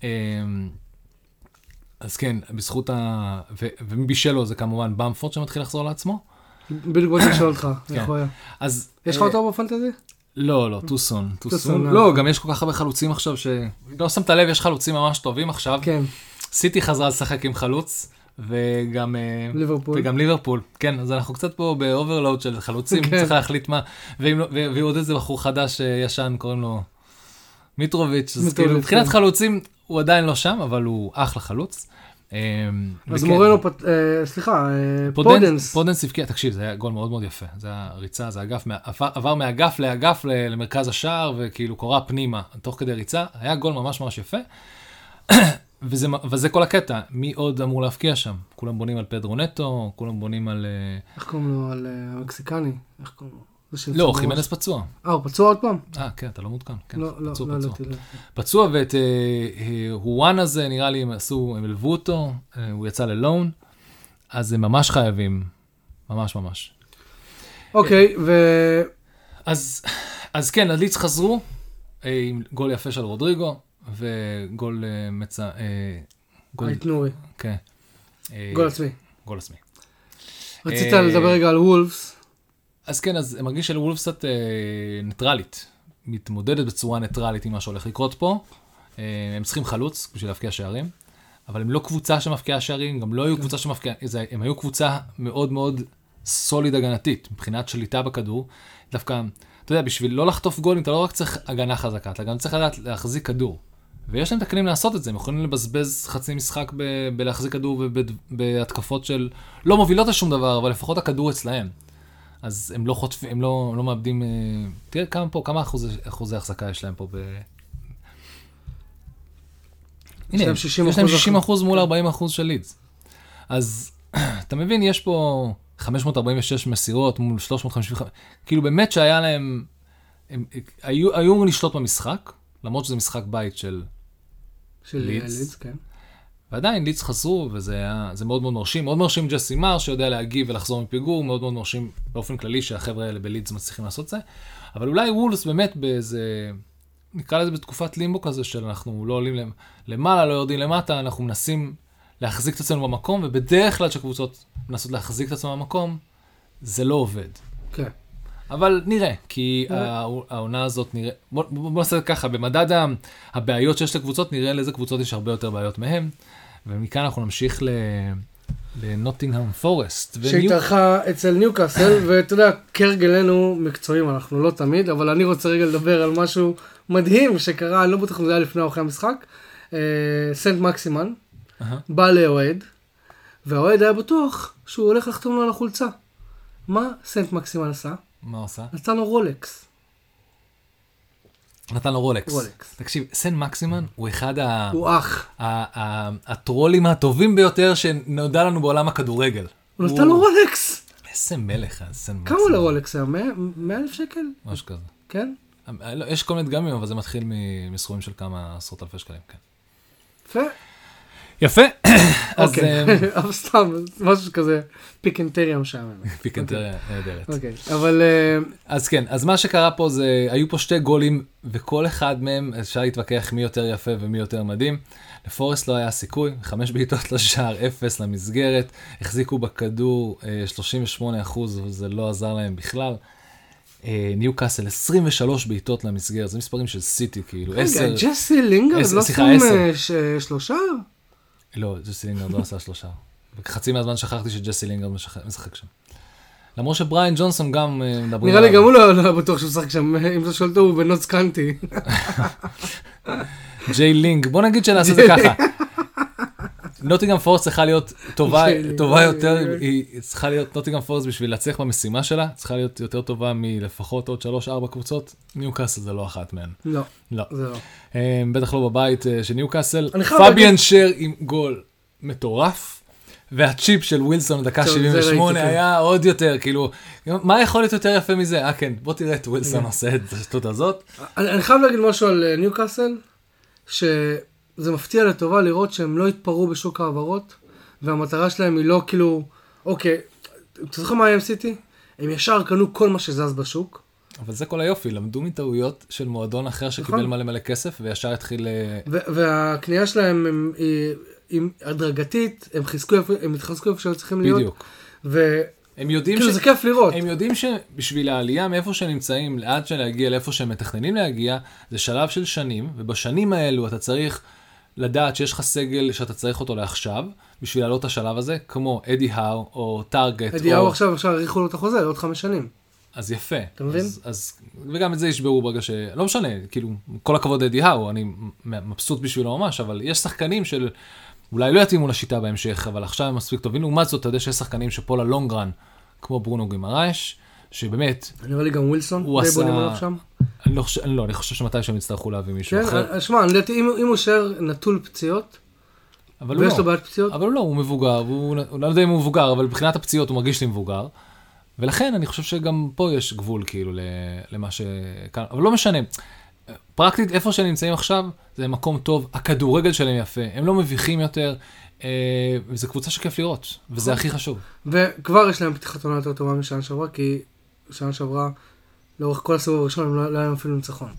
אמ, אז כן, בזכות ה... ו- ומי בישל לו זה כמובן במפורד שמתחיל לחזור לעצמו. בדיוק באתי לשאול אותך, כן. איך הוא היה. אז... יש לך אה, אותו ב fantasy? לא, לא, too soon, too soon, לא, אה. גם יש כל כך הרבה חלוצים עכשיו ש... לא שמת לב, יש חלוצים ממש טובים עכשיו. כן, סיטי חזרה לשחק עם חלוץ, וגם... אה, ליברפול. וגם ליברפול, כן, אז אנחנו קצת פה ב overload של חלוצים, כן. צריך להחליט מה, ואם לא- ועוד איזה בחור חדש אה, ישן, קוראים לו מיטרוביץ', אז כאילו מבחינת כן. חלוצים הוא עדיין לא שם, אבל הוא אחלה חלוץ. אה, אז אה, סליחה, פודנס, פודנס. הבקיע, תקשיב, זה היה גול מאוד מאוד יפה, זה היה ריצה, זה אגף, עבר, מאגף לאגף למרכז השער, וכאילו קורה פנימה, תוך כדי ריצה, היה גול ממש ממש יפה. וזה, וזה כל הקטע, מי עוד אמור להבקיע שם? כולם בונים על פדרו נטו, כולם בונים על... אה, איך קוראים לו? על אה, המקסיקני? איך קוראים לו? לא. חימנס פצוע. אה, הוא פצוע עוד פעם? אה, כן, אתה לא מעודכן. כן, לא, לא, פצוע, לא פצוע. לא ידעתי. פצוע, ואת אה, הוואן הזה, נראה לי, הם עשו, הם הלוו אותו, הוא יצא ללון, אז הם ממש חייבים, ממש ממש. אוקיי, ו... אז, אז כן, הליץ חזרו עם גול יפה של רודריגו, וגול אה, מצ... אה, גול, נורי. כן. אה, גול עצמי. גול עצמי. רצית לדבר רגע על וולפס. אז כן, אז מרגיש שלוולף קצת ניטרלית, מתמודדת בצורה ניטרלית עם מה שהולך לקרות פה. הם צריכים חלוץ בשביל להבקיע שערים, אבל הם לא קבוצה שמבקיעה שערים, גם לא היו קבוצה שמבקיעה, הם היו קבוצה מאוד מאוד סוליד הגנתית, מבחינת שליטה בכדור. דווקא, אתה יודע, בשביל לא לחטוף גולים, אתה לא רק צריך הגנה חזקה, אתה גם צריך לדעת להחזיק כדור. ויש להם את הכלים לעשות את זה, הם יכולים לבזבז חצי משחק ב- בלהחזיק כדור ובהתקפות של לא מובילות לשום דבר, אבל לפחות הכדור אצלהם. אז הם לא חוטפים, הם לא, לא מאבדים, אה, תראה כמה פה, כמה אחוזי, אחוזי החזקה יש להם פה ב... הנה, יש 60 להם אחוז 60 אחוז מול כן. 40 אחוז של לידס. אז אתה מבין, יש פה 546 מסירות מול 355, כאילו באמת שהיה להם, הם היו אמורים לשלוט במשחק, למרות שזה משחק בית של של לידס. לידס, כן. ועדיין לידס חזרו, וזה היה, זה מאוד מאוד מרשים. מאוד מרשים ג'סי מר, שיודע להגיב ולחזור מפיגור, מאוד מאוד מרשים באופן כללי שהחבר'ה האלה בלידס מצליחים לעשות זה. אבל אולי וולס באמת באיזה, נקרא לזה בתקופת לימבו כזה, של אנחנו לא עולים למ- למעלה, לא יורדים למטה, אנחנו מנסים להחזיק את עצמנו במקום, ובדרך כלל כשקבוצות מנסות להחזיק את עצמן במקום, זה לא עובד. כן. אבל נראה, כי העונה הזאת נראה, בוא, בוא נעשה ככה, במדד הבעיות שיש לקבוצות, נראה לאיזה קבוצות יש הרבה יותר בעיות מהם, ומכאן אנחנו נמשיך ל... לנוטינגהם פורסט. שהתארחה אצל ניוקאסל, ואתה יודע, כהרגלנו מקצועיים אנחנו לא תמיד, אבל אני רוצה רגע לדבר על משהו מדהים שקרה, אני לא בטוח אם זה היה לפני או אחרי המשחק. אה, סנט מקסימן. בא לאוהד, והאוהד היה בטוח שהוא הולך לחתום לו על החולצה. מה סנט מקסימן עשה? מה עושה? נתן לו רולקס. נתן לו רולקס. רולקס. תקשיב, סן מקסימן הוא אחד ה... הוא אח. ה- ה- הטרולים הטובים ביותר שנודע לנו בעולם הכדורגל. הוא נתן לו רולקס. איזה מלך, סן מקסימן. כמה עולה רולקס היום? 100 אלף שקל? משהו כזה. כן? לא, יש כל מיני דגמים, אבל זה מתחיל מסכומים של כמה עשרות אלפי שקלים, כן. יפה. יפה. אז אוקיי. אה, אבל סתם, משהו כזה פיקנטריה משעמם. פיקנטריה נהדרת. אוקיי, אבל אה, אז כן, אז מה שקרה פה זה, היו פה שתי גולים, וכל אחד מהם, אפשר להתווכח מי יותר יפה ומי יותר מדהים. לפורסט לא היה סיכוי, חמש בעיטות לשער, אפס למסגרת, החזיקו בכדור אה, 38 אחוז, וזה לא עזר להם בכלל. אה, ניו קאסל 23 בעיטות למסגרת, זה מספרים של סיטי, כאילו, רגע, 10, ג'סי לינגרד לא שם. אה, שלושה? לא, ג'סי לינגרד לא עשה שלושה. חצי מהזמן שכחתי שג'סי לינגרד משחק- שם. למרות שברנן ג'ונסון גם אה, מדברים נראה לי. גם הוא לא לא היה בטוח שהוא משחק שם, אם אתה שואל אותו הוא בנוטס קאנטי. ג'יי לינג, בוא נגיד שנעשה את זה ככה. נוטינגהאם פורסט צריכה להיות טובה, יותר. היא צריכה להיות, נוטינגהאם פורסט בשביל להצליח במשימה שלה, צריכה להיות יותר טובה מלפחות עוד 3-4 קבוצות, ניו קאסל זה לא אחת מהן. לא, לא. לא. אה, בטח לא בבית אה, של ניו קאסל. אני חייב פביאן שר עם גול מטורף. והצ'יפ של ווילסון דקה טוב, זה 78 ראיתי, כן. היה עוד יותר, כאילו, מה יכול להיות יותר יפה מזה? אה כן, בוא תראה את ווילסון כן. עושה את השטות הזאת. אני חייב להגיד משהו על אה, ניוקאסל, שזה מפתיע לטובה לראות שהם לא התפרעו בשוק ההעברות, והמטרה שלהם היא לא כאילו, אוקיי, אתה זוכר מה היה עם סיטי? הם ישר קנו כל מה שזז בשוק. אבל זה כל היופי, למדו מטעויות של מועדון אחר שקיבל נכון. מלא מלא כסף וישר התחיל... אה, והקנייה שלהם הם, היא, היא הדרגתית, הם חיזקו הם התחזקו איפה שהיו צריכים להיות. בדיוק. ו- הם יודעים כאילו ש... זה כיף לראות. הם יודעים שבשביל העלייה מאיפה שהם נמצאים, עד שנגיע לאיפה שהם מתכננים להגיע, זה שלב של שנים, ובשנים האלו אתה צריך לדעת שיש לך סגל שאתה צריך אותו לעכשיו, בשביל לעלות את השלב הזה, כמו אדי האו או טארגט. אדיהו או... עכשיו, עכשיו האריכו לו את החוזה לעוד חמש שנים. אז יפה. אתה מבין? אז, אז, וגם את זה ישברו ברגע ש... לא משנה, כאילו, כל הכבוד לאדי האו, אני מבסוט בשבילו ממש, אבל יש שחקנים של... אולי לא יתאימו לשיטה בהמשך, אבל עכשיו הם מספיק טובים. לעומת זאת, אתה יודע שיש שחקנים שפה ללונגרן, כמו ברונו גימרייש, שבאמת, נראה לי גם ווילסון, הוא די עשה- בונים עליו שם. אני לא חושב, לא, אני חושב שמתי שהם יצטרכו להביא מישהו כן, אחר, אה, שמע, אני לדעתי, אם אם הוא יישאר נטול פציעות, אבל הוא ויש לו לא. בעיית פציעות, אבל הוא לא, הוא מבוגר, והוא הוא לא יודע אם הוא מבוגר, אבל מבחינת הפציעות הוא מרגיש לי מבוגר. ולכן אני חושב שגם פה יש גבול כאילו למה ש... כאן- אבל לא משנה. פרקטית, איפה שהם נמצאים עכשיו, זה מקום טוב, הכדורגל שלהם יפה, הם לא מביכים יותר, אה, וזו קבוצה שכיף לראות, וזה הכי חשוב. וכבר יש להם פתיחת עונה יותר טובה משנה שעברה, כי שנה שעברה, לאורך כל הסיבוב הראשון, הם לא לא היה להם אפילו ניצחון.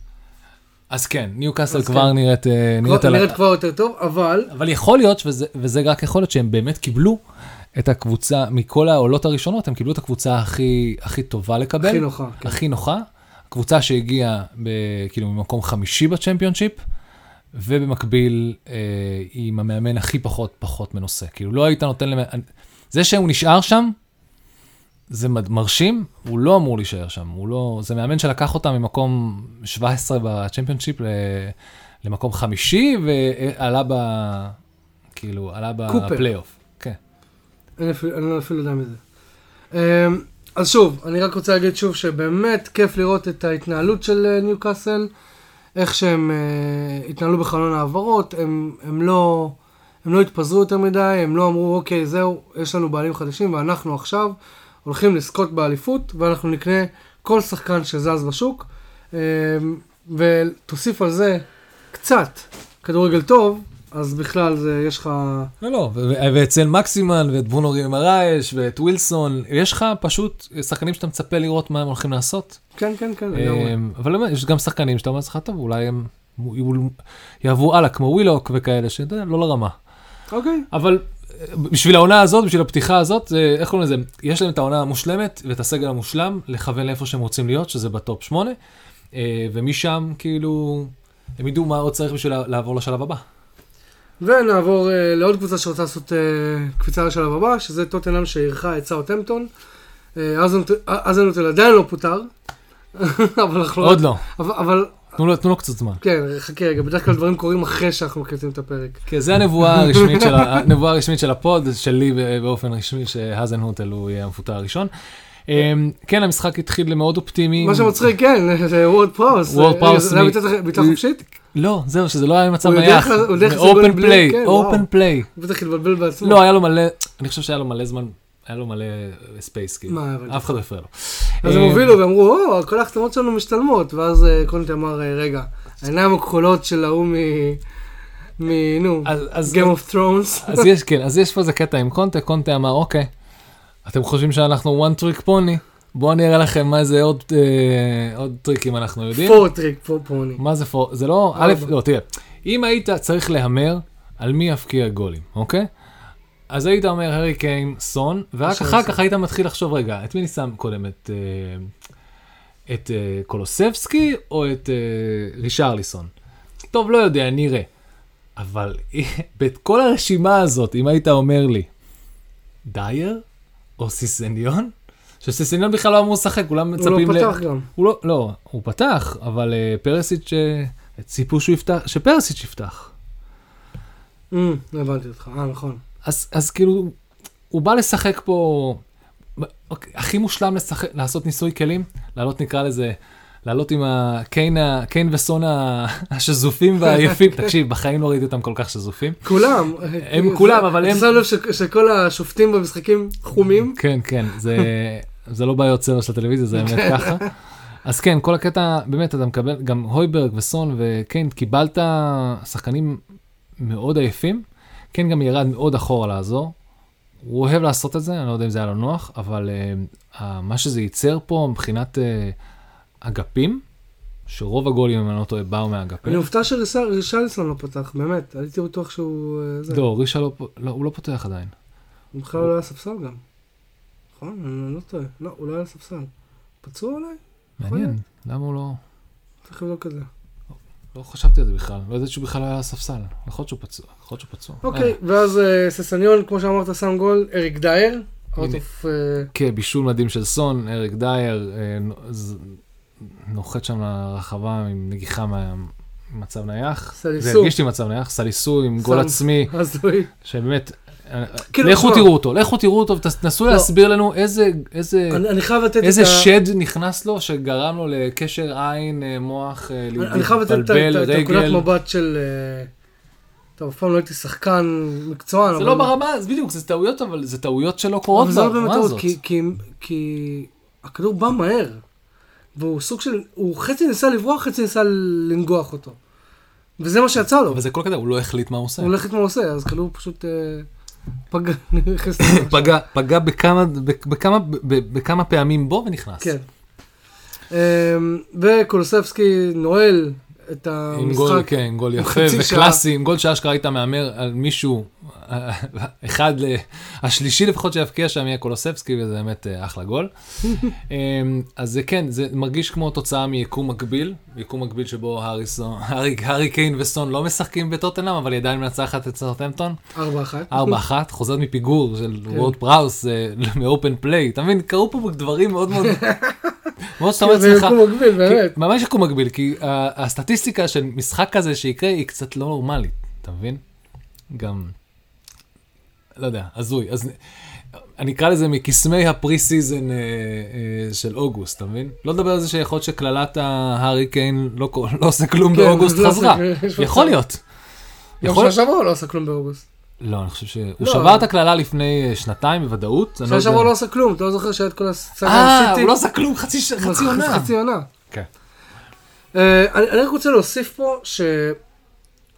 אז כן, ניו קאסל כבר כן. נראית... אה, נראית כבר- על נראית כבר יותר טוב, אבל אבל יכול להיות, וזה, וזה רק יכול להיות שהם באמת קיבלו את הקבוצה, מכל העולות הראשונות, הם קיבלו את הקבוצה הכי, הכי טובה לקבל. הכי נוחה. כן. הכי נוחה. קבוצה שהגיעה ב, כאילו ממקום חמישי בצ'מפיונשיפ, ובמקביל אה, עם המאמן הכי פחות פחות מנוסה. כאילו לא היית נותן למאמן... זה שהוא נשאר שם, זה מרשים, הוא לא אמור להישאר שם. הוא לא... זה מאמן שלקח אותם ממקום 17 בצ'מפיונשיפ. למקום חמישי, ועלה ב... כאילו, עלה. בפלייאוף. כן. אני אפילו- לא אפילו יודע מזה. אמ, אז שוב, אני רק רוצה להגיד שוב שבאמת כיף לראות את ההתנהלות של אה, ניו קאסל, איך שהם אה, התנהלו בחלון העברות, הם, הם, לא, הם לא התפזרו יותר מדי, הם לא אמרו, אוקיי, זהו, יש לנו בעלים חדשים ואנחנו עכשיו הולכים לזכות באליפות, ואנחנו נקנה כל שחקן שזז בשוק, אמ, ותוסיף על זה קצת כדורגל טוב, אז בכלל זה, יש לך... לא, לא, ואצל מקסימן ואת ברונו רימרייש ואת ווילסון, יש לך פשוט שחקנים שאתה מצפה לראות מה הם הולכים לעשות. כן, כן, כן, לגמרי. אמ, אבל יש גם שחקנים שאתה אומר לעצמך, טוב, אולי הם יעברו- הלאה, כמו ווילוק וכאלה, שאתה יודע, לא לרמה. אוקיי. אבל אה, בשביל העונה הזאת, בשביל הפתיחה הזאת, זה, איך קוראים לזה? יש להם את העונה המושלמת ואת הסגל המושלם, לכוון לאיפה שהם רוצים להיות, שזה ב top 8, ומשם, כאילו, הם ידעו מה עוד צריך בשביל לעבור לשלב הבא. ונעבור אה, לעוד קבוצה שרוצה לעשות אה, קפיצה לשלב הבא, שזה טוטנאם שאירחה את סאוטהמפטון. אה, הזנהוטל עדיין לא פוטר. אבל אנחנו... עוד לא, אבל, אבל תנו לו- תנו לו קצת זמן. כן, חכה רגע, בדרך כלל דברים קורים אחרי שאנחנו מקליטים את הפרק. כן, זה הנבואה הרשמית של, הנבואה הרשמית של ה pod, שלי באופן רשמי, שהזנהוטל הוא יהיה המפוטר הראשון. אמ, כן, המשחק התחיל מאוד אופטימי. מה שמצחיק, כן, זה וורד פראוס. וורד פראוס זה היה בעיטה- מ- חופשית? לא, זהו, שזה לא היה מצב הוא נייח. הוא open play. open play. בטח התבלבל בעצמו. לא, היה לו מלא, אני חושב שהיה לו מלא זמן, היה לו מלא space, כאילו. אף אחד לא הפריע לו. אז הם אמ, הובילו ואמרו, או, כל ההחתמות שלנו משתלמות. ואז אה, קונטה אמר, אה, רגע, העיניים הכחולות של ההוא מ... מ... נו, Game of Thrones. אז יש, כן, אז יש פה איזה קטע עם קונטה, קונטה אמר, אוקיי, אתם חושבים שאנחנו one trick pony? בואו אני אראה לכם מה זה עוד, אה, עוד טריקים אנחנו יודעים. four trick פה pony. מה זה four... זה לא... א'. לא, תראה, אם היית צריך להמר על מי יפקיע גולים, אוקיי? אז היית אומר הארי קיין, סון, ורק אחר. כך היית מתחיל לחשוב, רגע, את מי אני שם קודם? את, אה, את אה, קולוסבסקי או את אה, רישרליסון? טוב, לא יודע, נראה. אבל בכל הרשימה הזאת, אם היית אומר לי, דייר או סיסניון? שסיסניון בכלל לא אמור לשחק, כולם הוא מצפים לא ל... פתח גם. הוא לא, לא, הוא פתח, אבל uh, פרסיץ', ציפו שהוא יפתח, שפרסיץ' יפתח. לא הבנתי אותך, אה, נכון. אז, אז כאילו, הוא בא לשחק פה, אוקיי, הכי מושלם לשחק, לעשות ניסוי כלים, לעלות נקרא לזה, לעלות עם הקיין, ה- קיין וסון השזופים והיפים, תקשיב, בחיים לא ראיתי אותם כל כך שזופים. כולם. הם כולם, אבל הם- שם לב שכל השופטים במשחקים חומים? כן, כן, זה, זה לא בעיות צבע של הטלוויזיה, זה באמת ככה. אז כן, כל הקטע, באמת, אתה מקבל, גם הויברג וסון וקיין, קיבלת שחקנים מאוד עייפים. כן, גם ירד מאוד אחורה לעזור. הוא אוהב לעשות את זה, אני לא יודע אם זה היה לו נוח, אבל uh, מה שזה ייצר פה מבחינת uh, אגפים, שרוב הגולים, אם אני לא טועה, באו מהאגפים. אני מופתע שרישליסון לא פתח, באמת. הייתי בטוח שהוא... זה. לא, רישה לא, לא, הוא לא פותח עדיין. הוא בכלל לא היה ספסל גם. נכון? אני לא טועה. לא, הוא לא היה על הספסל. פצוע אולי? מעניין, למה הוא לא... צריך לבדוק את זה. לא חשבתי על זה בכלל, לא ידעתי שהוא בכלל היה על הספסל. יכול להיות שהוא פצוע, יכול להיות שהוא פצוע. אוקיי, אה, ואז אה, ססניון, כמו שאמרת, שם גול, אריק דייר. of, אה, כן, בישול מדהים של סון, אריק דייר, נוחת שם לרחבה עם נגיחה מה- ממצב נייח. סליסו. זה הרגיש לי מצב נייח, סליסו עם גול. עצמי, הזוי. שבאמת, כאילו, לכו תשמע. תראו אותו, לכו תראו אותו, ותנסו לא. להסביר לנו איזה, איזה, אני אני חייב לתת את ה... איזה שד נכנס לו, שגרם לו לקשר עין, אה, מוח, אה, אני אני חייב לתת את ה- להתבלבל, את הנקודת רגל. מבט של... אה, טוב, אף פעם לא הייתי שחקן מקצוען, זה אבל... לא ברמה, אז בדיוק, זה טעויות, אבל זה טעויות שלא קורות זה לא בה, באמת מה זאת? כי- כי- כי הכדור בא מהר. והוא סוג של... הוא חצי ניסה לברוח, חצי ניסה לנגוח אותו. וזה מה שיצא לו. אבל זה כל כזה, הוא לא החליט מה הוא עושה. הוא הולך את מה הוא עושה, אז כדור פשוט אה, פגע, פגע, פגע בכמה, בכמה, בכמה פעמים בו ונכנס. כן. אמ, וקולוסבסקי נועל את עם גול, המשחק. כן, עם גול יפה. וקלאסי, עם גול שאשכרה היית מהמר על מישהו, אחד, השלישי לפחות שיבקיע שם יהיה קולוסבסקי, וזה באמת אה, אחלה גול. אמ, אז זה כן, זה מרגיש כמו תוצאה מיקום מקביל, יקום מקביל שבו הארי קיין וסון לא משחקים בטוטנאם, אבל היא עדיין מנצחת את סאות'המפטון. 4-1. 4-1, חוזרת מפיגור של כן. וורד פראוס אה, מ open play, אתה מבין, קרו פה דברים מאוד מאוד, מאוד שאתה אומר לעצמך. ממש יקום מקביל, כי ה- הסטטיסטיקה של משחק כזה שיקרה היא קצת לא נורמלית, אתה מבין? גם, לא יודע, הזוי. אז אני אקרא לזה מקסמי ה pre season אה, אה, של אוגוסט, אתה מבין? לא לדבר על זה שיכול להיות שקללת ההארי קיין לא לא עושה כלום כן, באוגוסט חזרה. עושה- יכול. להיות. יום שעברה הוא לא עשה כלום באוגוסט. לא, אני חושב שהוא לא. שבר את הקללה לפני אה, שנתיים בוודאות. אני שנה לא שעברה. לא עשה כלום, אתה לא זוכר שהיה את כל הסצנה אה? הוא לא עשה כלום, חצי חצי עונה. חצי עונה. כן. אה, אני רק רוצה להוסיף פה ש...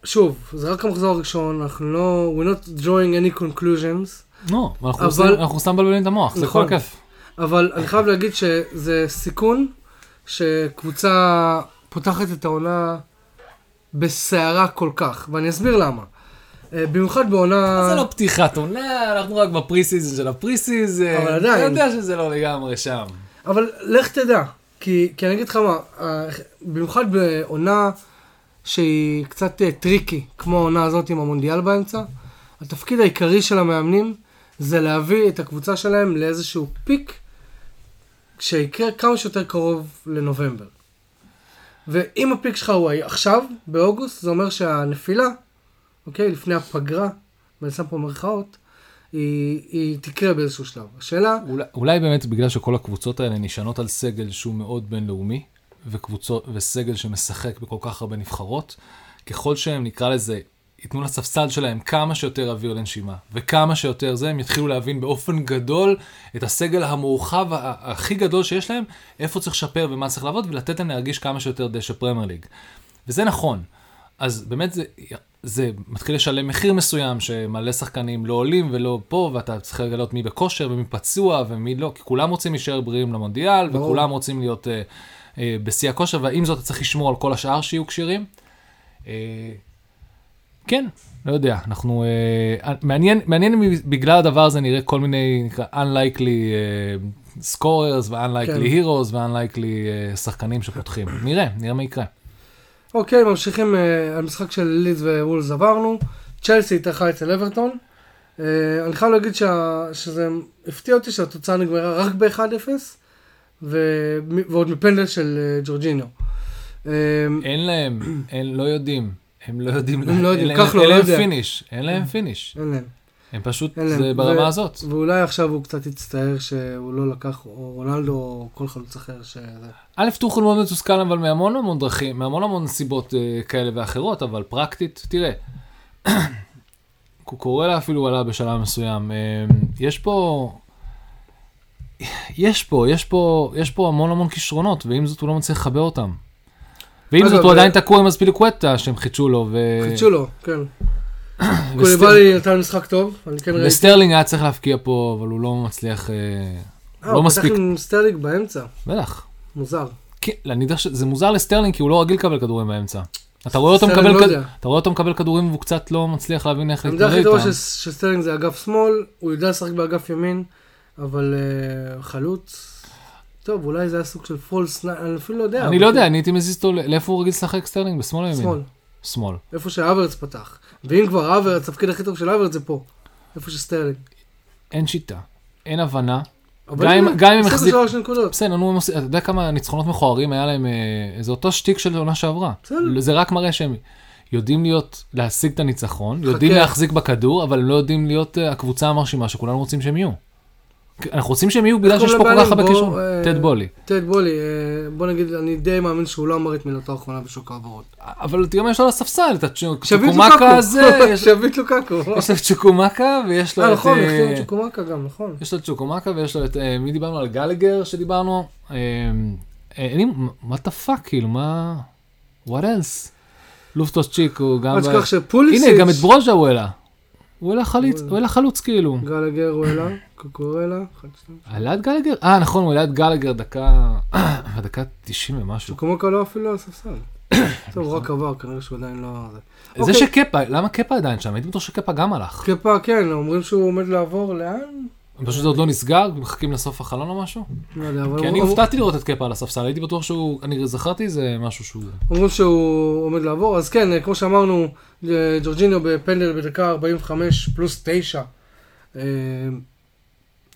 שוב, זה רק המחזור הראשון, אנחנו לא... We're not drawing any conclusions, לא, אנחנו סתם מבלבלים את המוח, זה נכון. כל כיף. אבל אני חייב להגיד שזה סיכון שקבוצה פותחת את העונה בסערה כל כך, ואני אסביר למה. אה, במיוחד בעונה... זה לא פתיחת עונה, אנחנו רק ב pre season של ה pre season. אבל עדיין. אתה יודע שזה לא לגמרי שם. אבל לך תדע, כי, כי אני אגיד לך מה, אה, במיוחד בעונה שהיא קצת אה, tricky, כמו העונה הזאת עם המונדיאל באמצע, התפקיד העיקרי של המאמנים זה להביא את הקבוצה שלהם לאיזשהו peak שיקרה כמה שיותר קרוב לנובמבר. ואם הפיק שלך הוא עכשיו, באוגוסט, זה אומר שהנפילה, אוקיי, לפני הפגרה, ואני שם פה מרכאות, היא, היא תקרה באיזשהו שלב. השאלה, אולי, אולי באמת בגלל שכל הקבוצות האלה נשענות על סגל שהוא מאוד בינלאומי, וקבוצות, וסגל שמשחק בכל כך הרבה נבחרות, ככל שהם, נקרא לזה, ייתנו לספסל שלהם כמה שיותר אוויר לנשימה, וכמה שיותר זה, הם יתחילו להבין באופן גדול את הסגל המורחב הכי גדול שיש להם, איפה צריך לשפר ומה צריך לעבוד, ולתת להם להרגיש כמה שיותר דשא פרמייר ליג. וזה נכון. אז באמת זה, זה מתחיל לשלם מחיר מסוים, שמלא שחקנים לא עולים ולא פה, ואתה צריך לגלות מי בכושר ומי פצוע ומי לא, כי כולם רוצים להישאר בריאים למונדיאל, ברור. וכולם רוצים להיות אה, אה, בשיא הכושר, ועם זאת אתה צריך לשמור על כל השאר שיהיו כשירים. אה, כן, לא יודע, אנחנו... אה, מעניין, מעניין אם בגלל הדבר הזה נראה כל מיני, נקרא, unlikely אה, scorers ו-unlikely כן. heroes ו-unlikely אה, שחקנים שפותחים. נראה, נראה מה יקרה. אוקיי, ממשיכים אה, על משחק של לידס ווולס עברנו. צ'לסי התארחה אצל אברטון. אה, אני חייב להגיד שה, שזה הפתיע אותי שהתוצאה נגמרה רק ב-1-0, ו- ועוד מפנדל של אה, ג'ורג'ינו. אה, אין להם, אין, לא יודעים. הם לא יודעים, הם לא יודעים, אין להם- כחלון אין לא להם יודע. finish, אין להם finish. אין להם. הם פשוט, אין להם. זה ו- ברמה הזאת. ואולי עכשיו הוא קצת יצטער שהוא לא לקח, או רונלדו, או כל חלוץ אחר שזה. א', טוחל מאוד מתוסכל אבל מהמון המון דרכים, מהמון המון סיבות אה, כאלה ואחרות, אבל פרקטית, תראה, קוקורלה אפילו עלה בשלב מסוים, אה, יש פה, יש פה, יש פה, יש פה המון המון כישרונות, ועם זאת הוא לא מצליח לחבר אותם. ועם זאת הוא ו- עדיין תקוע עם אספיליקווטה שהם חידשו לו, ו... חידשו לו, כן. קוליבאלי נתן משחק טוב, אני כן ראיתי. וסטרלינג היה צריך להבקיע פה, אבל הוא לא מצליח, אה, אה, לא הוא מספיק, פתח עם סטרלינג באמצע, בטח. מוזר. כן, שזה מוזר לסטרלינג כי הוא לא רגיל לקבל כדורים באמצע. אתה רואה אותו סטרלינג מקבל לא כד- יודע. אתה רואה אותו מקבל כדורים והוא קצת לא מצליח להבין איך העמדה להתמודד הכי טובה איתם. של סטרלינג זה אגף שמאל, הוא יודע לשחק באגף ימין, אבל אה, חלוץ, טוב, אולי זה היה סוג של false, אני אפילו לא יודע. אני לא יודע, כן, אני הייתי מזיז אותו, לאיפה הוא רגיל לשחק סטרלינג? בשמאל או ימין? שמאל, שמאל. איפה שהאברץ פתח. ואם כבר האברץ, התפקיד הכי טוב של האברץ זה פה. איפה שסטרלינג. אין שיטה, אין הבנה. גם אם- הנה, גם אם הפסידו החזיק- שלוש נקודות. בסדר, נו, הם אתה יודע כמה ניצחונות מכוערים היה להם, אה, זה אותו שטיק של עונה שעברה. זה רק מראה שהם יודעים להיות, להשיג את הניצחון, יודעים. להחזיק בכדור, אבל הם לא יודעים להיות אה, הקבוצה המרשימה שכולנו רוצים שהם יהיו. אנחנו רוצים שהם יהיו בגלל שיש פה כל? כך הרבה קישור. טד בולי. טד בולי, אה, בוא נגיד, אני די מאמין שהוא לא אמר את מילתו האחרונה בשוק העברות. אבל תראה מה יש לו על הספסל, את לוקקו. הזה, שביט לוקקו. יש לו את צ'וקומקה ויש לו אה, את... נכון, אה, החתימו את צ'וקומקה גם, נכון. יש לו את צ'וקומקה ויש לו את... אה, מי דיברנו על גלגר שדיברנו? אין לי... מה the fuck, כאילו, מה... what else? לופטוס צ'יק הוא גם... אל תשכח שפוליסיץ', הנה, גם את ברוז'ה הוא העלה. הוא העלה חליץ, הוא העלה חלוץ כאילו. גלגר הוא העלה, קוקורלה. העלה את גלגר? אה, נכון, הוא העלה את גלגר דקה... בדקה 90 ומשהו. צ'וקומקה לא אפילו על הספסל. טוב, הוא רק עבר, כנראה שהוא עדיין לא... זה. זה אוקיי. שקפה, למה קפה עדיין שם? הייתי בטוח שקפה גם הלך. קפה, כן, אומרים שהוא עומד לעבור לאן? פשוט זה עוד לא נסגר, מחכים לסוף החלון או משהו? לא יודע, אבל כי אני הופתעתי לראות את קפה על הספסל, הייתי בטוח שהוא... אני זכרתי זה משהו שהוא... אומרים שהוא עומד לעבור, אז כן, כמו שאמרנו, אה, ג'ורג'יניו בפנדל בדקה 45 פלוס 9. אה,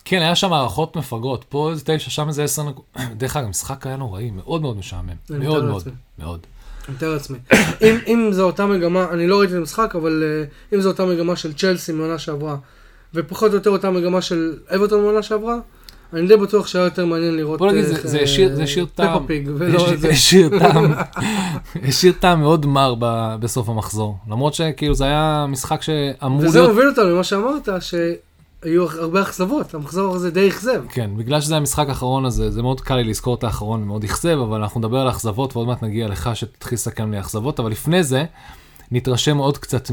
כן, היה שם הערכות מפגרות, פה איזה תשע, שם איזה עשר נקודות. דרך אגב, המשחק היה נוראי, מאוד מאוד משעמם. מאוד מאוד. מאוד. אני מתאר לעצמי. אם, זו אותה מגמה, אני לא ראיתי את המשחק, אבל uh, אם זו אותה מגמה של צ'לסי מעונה שעברה, ופחות או יותר אותה מגמה של אברטון מעונה שעברה, אני די בטוח שהיה יותר מעניין לראות... בוא נגיד, אה, זה- זה השאיר- זה השאיר טעם. ולא השאיר- את זה. השאיר טעם, השאיר טעם מאוד מר בסוף המחזור. למרות שכאילו זה היה משחק שאמור וזה להיות... מוביל אותנו למה שאמרת, שהיו הרבה אכזבות, המחזור הזה די אכזב. כן, בגלל שזה המשחק האחרון הזה, זה מאוד קל לי לזכור את האחרון, מאוד אכזב, אבל אנחנו נדבר על אכזבות ועוד מעט נגיע לך שתתחיל לסכם לי אכזבות, אבל לפני זה, נתרשם עוד קצת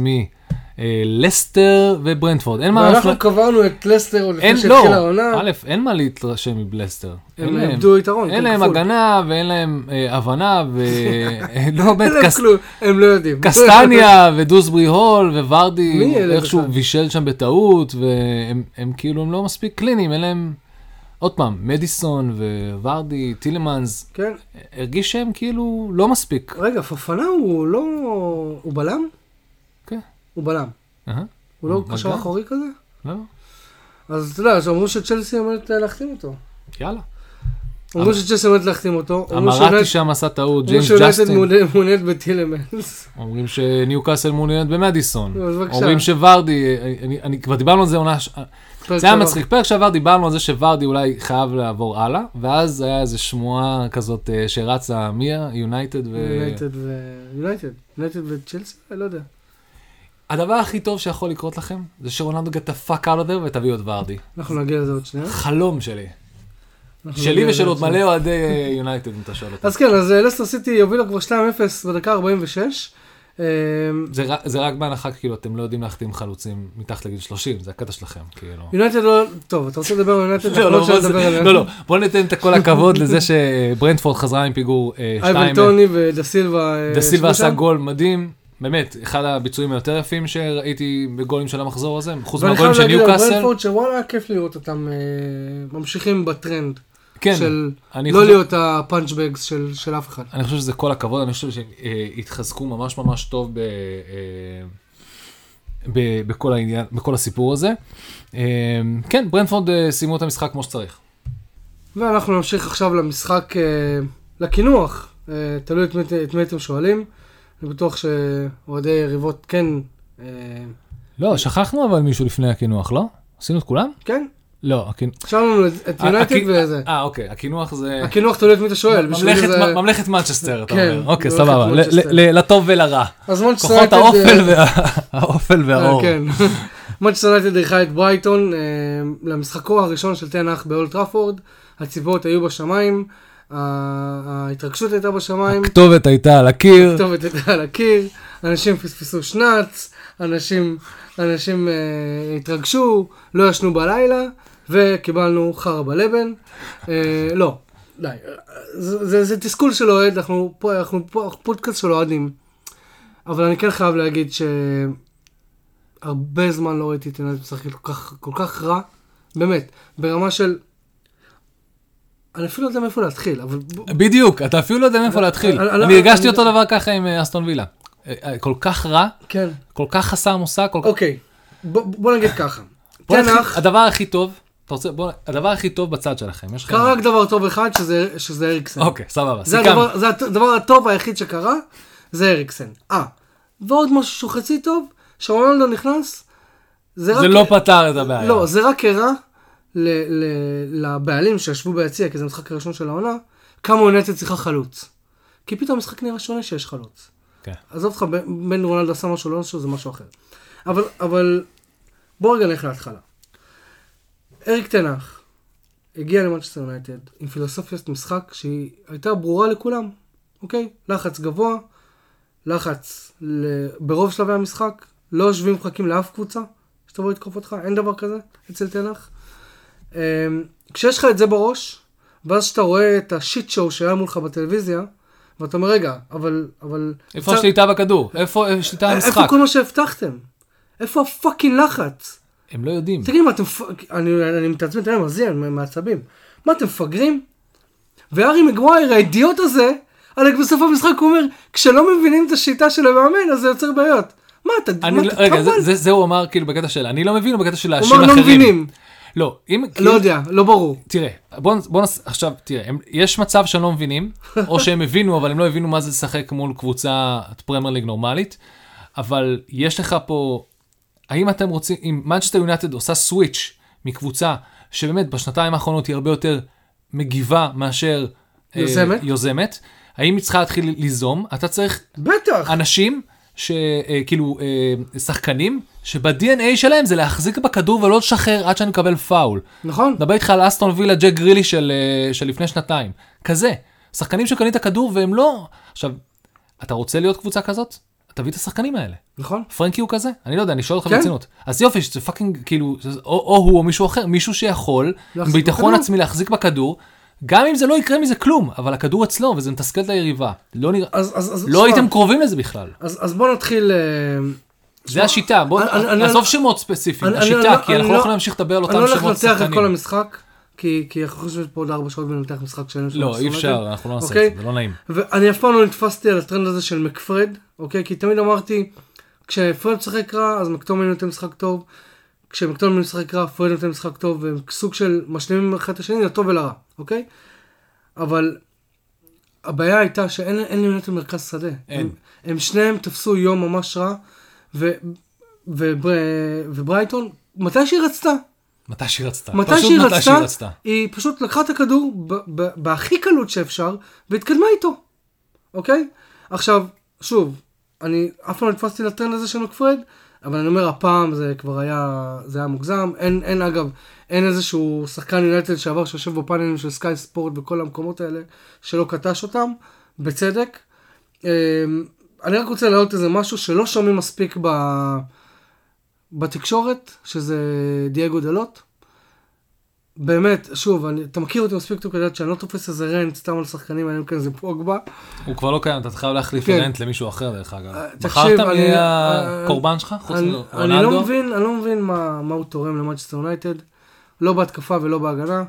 מלסטר וברנדפורד. אין מה... ואנחנו קברנו את לסטר לפני לא, שהתחילה העונה, א', אין מה להתרשם מבלסטר. הם איבדו יתרון. אין כן, להם. הגנה ואין להם אה, הבנה ולא באמת אין להם קס- כלום, הם לא יודעים. קסטניה ודוסברי הול וורדי, איכשהו? בישל שם בטעות והם הם כאילו הם לא מספיק קליניים, אין להם, עוד פעם, מדיסון וורדי, טילמנס, כן. הרגיש שהם כאילו לא מספיק. רגע, פפנה הוא לא... הוא בלם? הוא בלם. הוא לא קשר? אחורי כזה? לא, אז אתה יודע, אז אמרו שצ'לסי עומדת להחתים אותו. יאללה. אמרו שצ'לסי עומדת להחתים אותו. אמרו שיונייטד- שם עשה טעות, אמרו ג'יימס ג'סטין. מעוניינת- מעוניינת בטילמנס. אומרים שניו קאסל מעוניינת במדיסון. אומרים שוורדי, אני, אני כבר דיברנו על זה עונה, זה היה מצחיק, פרק שעבר דיברנו על זה שוורדי אולי חייב לעבור הלאה, ואז היה איזו שמועה כזאת אה, שרצה, מי היה? יונייטד ו... יונייטד ו... יונייטד. יונייטד וצ'לסי? לא יודע. הדבר הכי טוב שיכול לקרות לכם, זה שרונלדו get the fuck out of there ותביאו את ורדי. אנחנו נגיע לזה עוד שנייה. חלום שלי. שלי ושל עוד. מלא אוהדי אה, יונייטד, אם אתה שואל אותי. אז כן, אז אה, לסטר סיטי הובילה כבר 2-0 בדקה 46. אה, זה רק- זה רק בהנחה, כאילו, אתם לא יודעים להחתים חלוצים מתחת לגיל 30, זה הקטע שלכם, כאילו. יונייטד לא... טוב, אתה רוצה לדבר על יונייטד? לא, לא, לא. לא, בוא ניתן את כל הכבוד לזה שברנטפורד חזרה עם פיגור 2 אייבן טוני ודה סילבה. אה, דה סילבה עשה. גול מדהים, באמת, אחד הביצועים היותר יפים שראיתי בגולים של המחזור הזה, חוץ ואני מהגולים חייב של להגיד על. ברנטפורד שוואלה כיף לראות אותם אה, ממשיכים בטרנד כן, של לא חושב- להיות הפאנצ'בגס של של אף אחד. אני חושב שזה כל הכבוד, אני חושב שהם אה, התחזקו ממש ממש טוב ב, אה, ב, בכל העניין, בכל הסיפור הזה. אה, כן, ברנפורד אה, סיימו את המשחק כמו שצריך. ואנחנו נמשיך עכשיו למשחק, אה, לקינוח, אה, תלוי את מי אתם שואלים. אני בטוח שאוהדי יריבות כן, אה, לא, שכחנו אבל מישהו לפני הקינוח, לא? עשינו את כולם? כן, לא, הקינוח... שאלנו את- את יונייטד וזה. אה, אוקיי, הקינוח זה... הקינוח תלוי את מי אתה שואל. ממלכת, מנצ'סטר, אתה כן, אומר. אוקיי, סבבה. לטוב ולרע. אז מנצ'סטר כוחות האופל אה, וה- האופל והאור. אה, כן. מנצ'סטר יונייטד אירחה את ברייטון אה, למשחקו הראשון של טן האח באולד טראפורד. הציפיות היו בשמיים, ההתרגשות הייתה בשמיים, הכתובת הייתה על הקיר. הכתובת הייתה על הקיר, אנשים פספסו שנץ, אנשים, אנשים אה, התרגשו, לא ישנו בלילה, וקיבלנו חרא בלבן. אה, לא, די, זה, זה, זה תסכול של אוהד, אנחנו פה, אנחנו פה אנחנו פודקאסט של אוהדים. אבל אני כן חייב להגיד שהרבה זמן לא ראיתי את משחקת כל כך, כל כך רע באמת, ברמה של... אני אפילו לא יודע מאיפה להתחיל, אבל... בדיוק, אתה אפילו לא יודע מאיפה להתחיל. אני- אני הרגשתי אני- אותו דבר ככה עם אה, אסטון וילה. אה, אה, כל כך רע, כן. כל כך חסר מושג, כל כך... אוקיי, בוא נגיד ככה. תנח, הדבר הכי טוב, אתה רוצה, בוא, הדבר הכי טוב בצד שלכם, יש. קרה רק דבר טוב אחד, שזה- שזה אריקסן. אוקיי, סבבה, סיכמנו. הדבר, זה הדבר הטוב היחיד שקרה, זה אריקסן. אה, ועוד משהו שהוא חצי טוב, שרונלדו נכנס, זה רק... זה לא פתר את הבעיה. לא, זה רק הראה ל- ל- לבעלים שישבו ביציע, כי זה המשחק הראשון של העונה, כמה יונטד צריכה חלוץ. כי פתאום המשחק נראה שונה שיש חלוץ. כן. עזוב אותך, בין בין רונלדו עשה משהו לא משהו, זה משהו אחר. אבל, אבל בוא רגע נלך להתחלה. אריק תנח הגיע למנצ'סטר יונייטד עם פילוסופיית משחק שהיא הייתה ברורה לכולם, אוקיי? לחץ גבוה, לחץ ל... ברוב שלבי המשחק, לא יושבים מחכים לאף קבוצה שתבוא לתקוף אותך, אין דבר כזה אצל תנח. אמ, כשיש לך את זה בראש, ואז שאתה רואה את השיט שואו שהיה מולך בטלוויזיה, ואתה אומר, רגע, אבל... אבל איפה השליטה בכדור? איפה השליטה איפה במשחק? כל מה שהבטחתם? איפה הפאקינג לחץ? הם לא יודעים. תגיד, מה אתם... פ- אני, אני מתעצבן, אתה יודע, מזיע, מעצבים. מה, אתם מפגרים? והארי מגווייר, האידיוט הזה, עלק בסוף המשחק הוא אומר, כשלא מבינים את השיטה של המאמן, אז זה יוצר בעיות. מה, אתה... אני מה, לא- אתה רגע, זה- טמבל? זה- זה הוא אמר כאילו בקטע של אני לא מבין, או בקטע של הוא להאשים אמר, אחרים. לא מבינים. לא, אם... לא כאילו- יודע, לא ברור. תראה, בוא, בוא נס... עכשיו, תראה, הם, יש מצב שהם לא מבינים, או שהם הבינו, אבל הם לא הבינו מה זה לשחק מול קבוצה פרמייר ליג נורמלית, אבל יש לך פה, האם אתם רוצים, אם מנצ'סטר יונייטד עושה switch מקבוצה שבאמת בשנתיים האחרונות היא הרבה יותר מגיבה מאשר אה, יוזמת? יוזמת, האם היא צריכה להתחיל ליזום? אתה צריך בטח. אנשים שכאילו שחקנים שב-DNA שלהם זה להחזיק בכדור ולא לשחרר עד שאני מקבל פאול. נכון. מדבר איתך על אסטון וילה ג'ק גריליש, אה, של לפני שנתיים. כזה. שחקנים שקונים את הכדור והם לא... עכשיו, אתה רוצה להיות קבוצה כזאת? תביא את השחקנים האלה. נכון. פרנקי הוא כזה? אני לא יודע, אני שואל אותך כן. ברצינות. אז יופי, שזה fucking, כאילו, או, או הוא או מישהו אחר, מישהו שיכול, ביטחון. עצמי להחזיק בכדור, גם אם זה לא יקרה מזה כלום, אבל הכדור אצלו וזה מתסכל את היריבה. לא נראה... אז, אז, אז, לא שמע, הייתם קרובים לזה בכלל. אז, אז בוא נתחיל... אה, זה השיטה, בוא, אני- אני- עזוב שמות ספציפיים, אני- אני השיטה, לא- כי אני אנחנו לא- לא יכולים להמשיך לדבר על אני אותם לא הולך שמות לנתח את שחקנים. כל המשחק, כי, אנחנו חושבים פה עוד ארבע שעות וננתח משחק. של לא, אי אפשר. אנחנו לא נעשה אוקיי? את זה, זה לא נעים. ואני אף פעם לא נתפסתי על הטרנד הזה של מקפרד, אוקיי? כי תמיד אמרתי, כשפרד משחק רע, אז מקטומני נותן משחק טוב. כשמקטומני משחק רע, פרד נותן משחק טוב, והם סוג של משלימים אחד את השני, לטוב ולרע, אוקיי? אבל הבעיה הייתה שאין אין ליונטד מרכז שדה. אין. הם שניהם תפסו יום ממש רע, ו, ובר, וברייטון, מתי שהיא רצתה, מתי שהיא רצתה. מתי שהיא רצתה, שהיא רצתה. היא פשוט לקחה את הכדור בהכי קלות שאפשר, והתקדמה איתו, אוקיי? עכשיו, שוב, אני אף פעם לא נתפסתי לטרנד הזה של מקפרד, אבל אני אומר, הפעם זה כבר היה, זה היה מוגזם. אין, אין אגב, אין איזשהו שחקן יונטד שעבר שיושב בפאנלים של סקאי ספורט וכל המקומות האלה, שלא קטש אותם, בצדק. אמ, אני רק רוצה להעלות איזה משהו שלא שומעים מספיק ב... בתקשורת, שזה דייגו דלות. באמת, שוב, אני, אתה מכיר אותי מספיק טוב כדי לדעת שאני לא תופס איזה רנט סתם על שחקנים, אני כאן זה פוגבה. הוא כבר לא קיים, אתה חייב להחליף כן. rant למישהו אחר דרך אגב. אה, בחרת תקשיב, מי אני- הקורבן שלך? חוץ אני, אני לא מרונלדו? מבין, אני לא מבין מה, מה הוא תורם למנצ'סטר יונייטד, לא בהתקפה ולא בהגנה.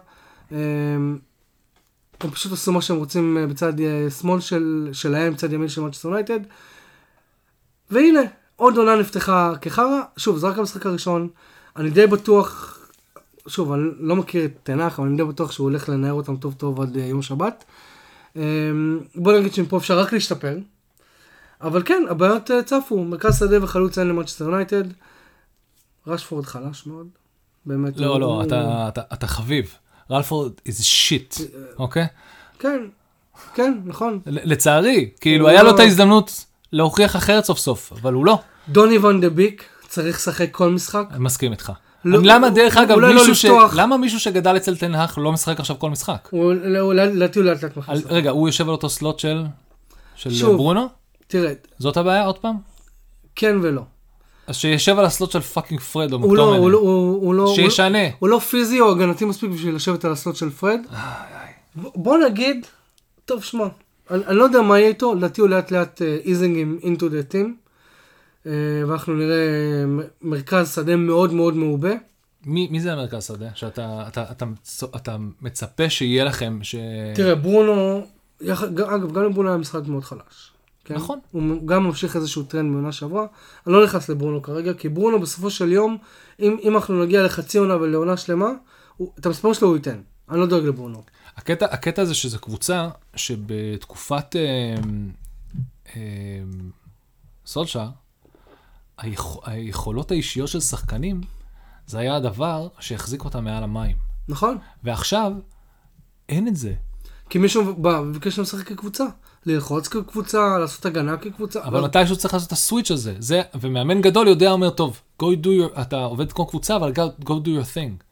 הם פשוט עשו מה שהם רוצים אה, בצד אה, שמאל של, שלהם, בצד ימין של מנצ'סטר יונייטד. והנה, עוד עונה נפתחה כחרא, שוב, זה רק המשחק הראשון, אני די בטוח, שוב, אני לא מכיר את תנח, אבל אני די בטוח שהוא הולך לנער אותם טוב טוב עד אה, יום שבת. אמ, בוא נגיד שמפה אפשר רק להשתפר. אבל כן, הבעיות צפו, מרכז שדה וחלוץ אין למנצ'סטר יונייטד. רשפורד חלש מאוד. באמת. לא, הוא- לא, הוא- אתה- אתה- אתה חביב. רשפורד is אה, אוקיי? כן, כן, נכון. לצערי, כאילו הוא היה לו לא- את ההזדמנות להוכיח אחרת סוף סוף, אבל הוא לא. דוני ון דה ביק צריך לשחק כל משחק. אני מסכים איתך. לא- למה דרך אגב, לא מישהו ש... לפתוח. למה מישהו שגדל אצל טן האח לא משחק עכשיו כל משחק? הוא לדעתי הוא לאט לאט. אותו. רגע, הוא יושב על אותו slot של של שוב. ברונו? תראה, זאת הבעיה עוד פעם? כן ולא. אז שישב על ה slot של fucking פרד או הוא לא, הוא מקטומיניי. לא, הוא הוא לא, שישנה. הוא לא פיזי או הגנתי מספיק בשביל לשבת על ה slot של פרד. בוא נגיד, טוב שמע, אני, אני לא יודע מה יהיה איתו, לדעתי הוא לאט לאט easing into the team, אה, ואנחנו נראה מרכז שדה מאוד מאוד מעובה, מי, מי זה המרכז שדה? שאתה אתה, אתה, אתה, מצפה שיהיה לכם, ש... תראה, ברונו. אגב, גם לברונו היה משחק מאוד חלש. כן? נכון. הוא גם ממשיך איזשהו טרנד מעונה שעברה. אני לא נכנס לברונו כרגע, כי ברונו בסופו של יום, אם, אם אנחנו נגיע לחצי עונה ולעונה שלמה, הוא, את המספר שלו הוא ייתן. אני לא דואג לברונו. הקטע, הקטע זה שזו קבוצה שבתקופת אה, אה, סולשאר, היכ... היכולות האישיות של שחקנים, זה היה הדבר שהחזיק אותם מעל המים. נכון? ועכשיו, אין את זה. כי מישהו בא וביקש לשחק כקבוצה. ללחוץ כקבוצה, לעשות הגנה כקבוצה. אבל מתישהו צריך לעשות את הסוויץ' הזה. זה, ומאמן גדול יודע, אומר, טוב, go do your, אתה עובד כמו קבוצה, אבל go, go do your thing.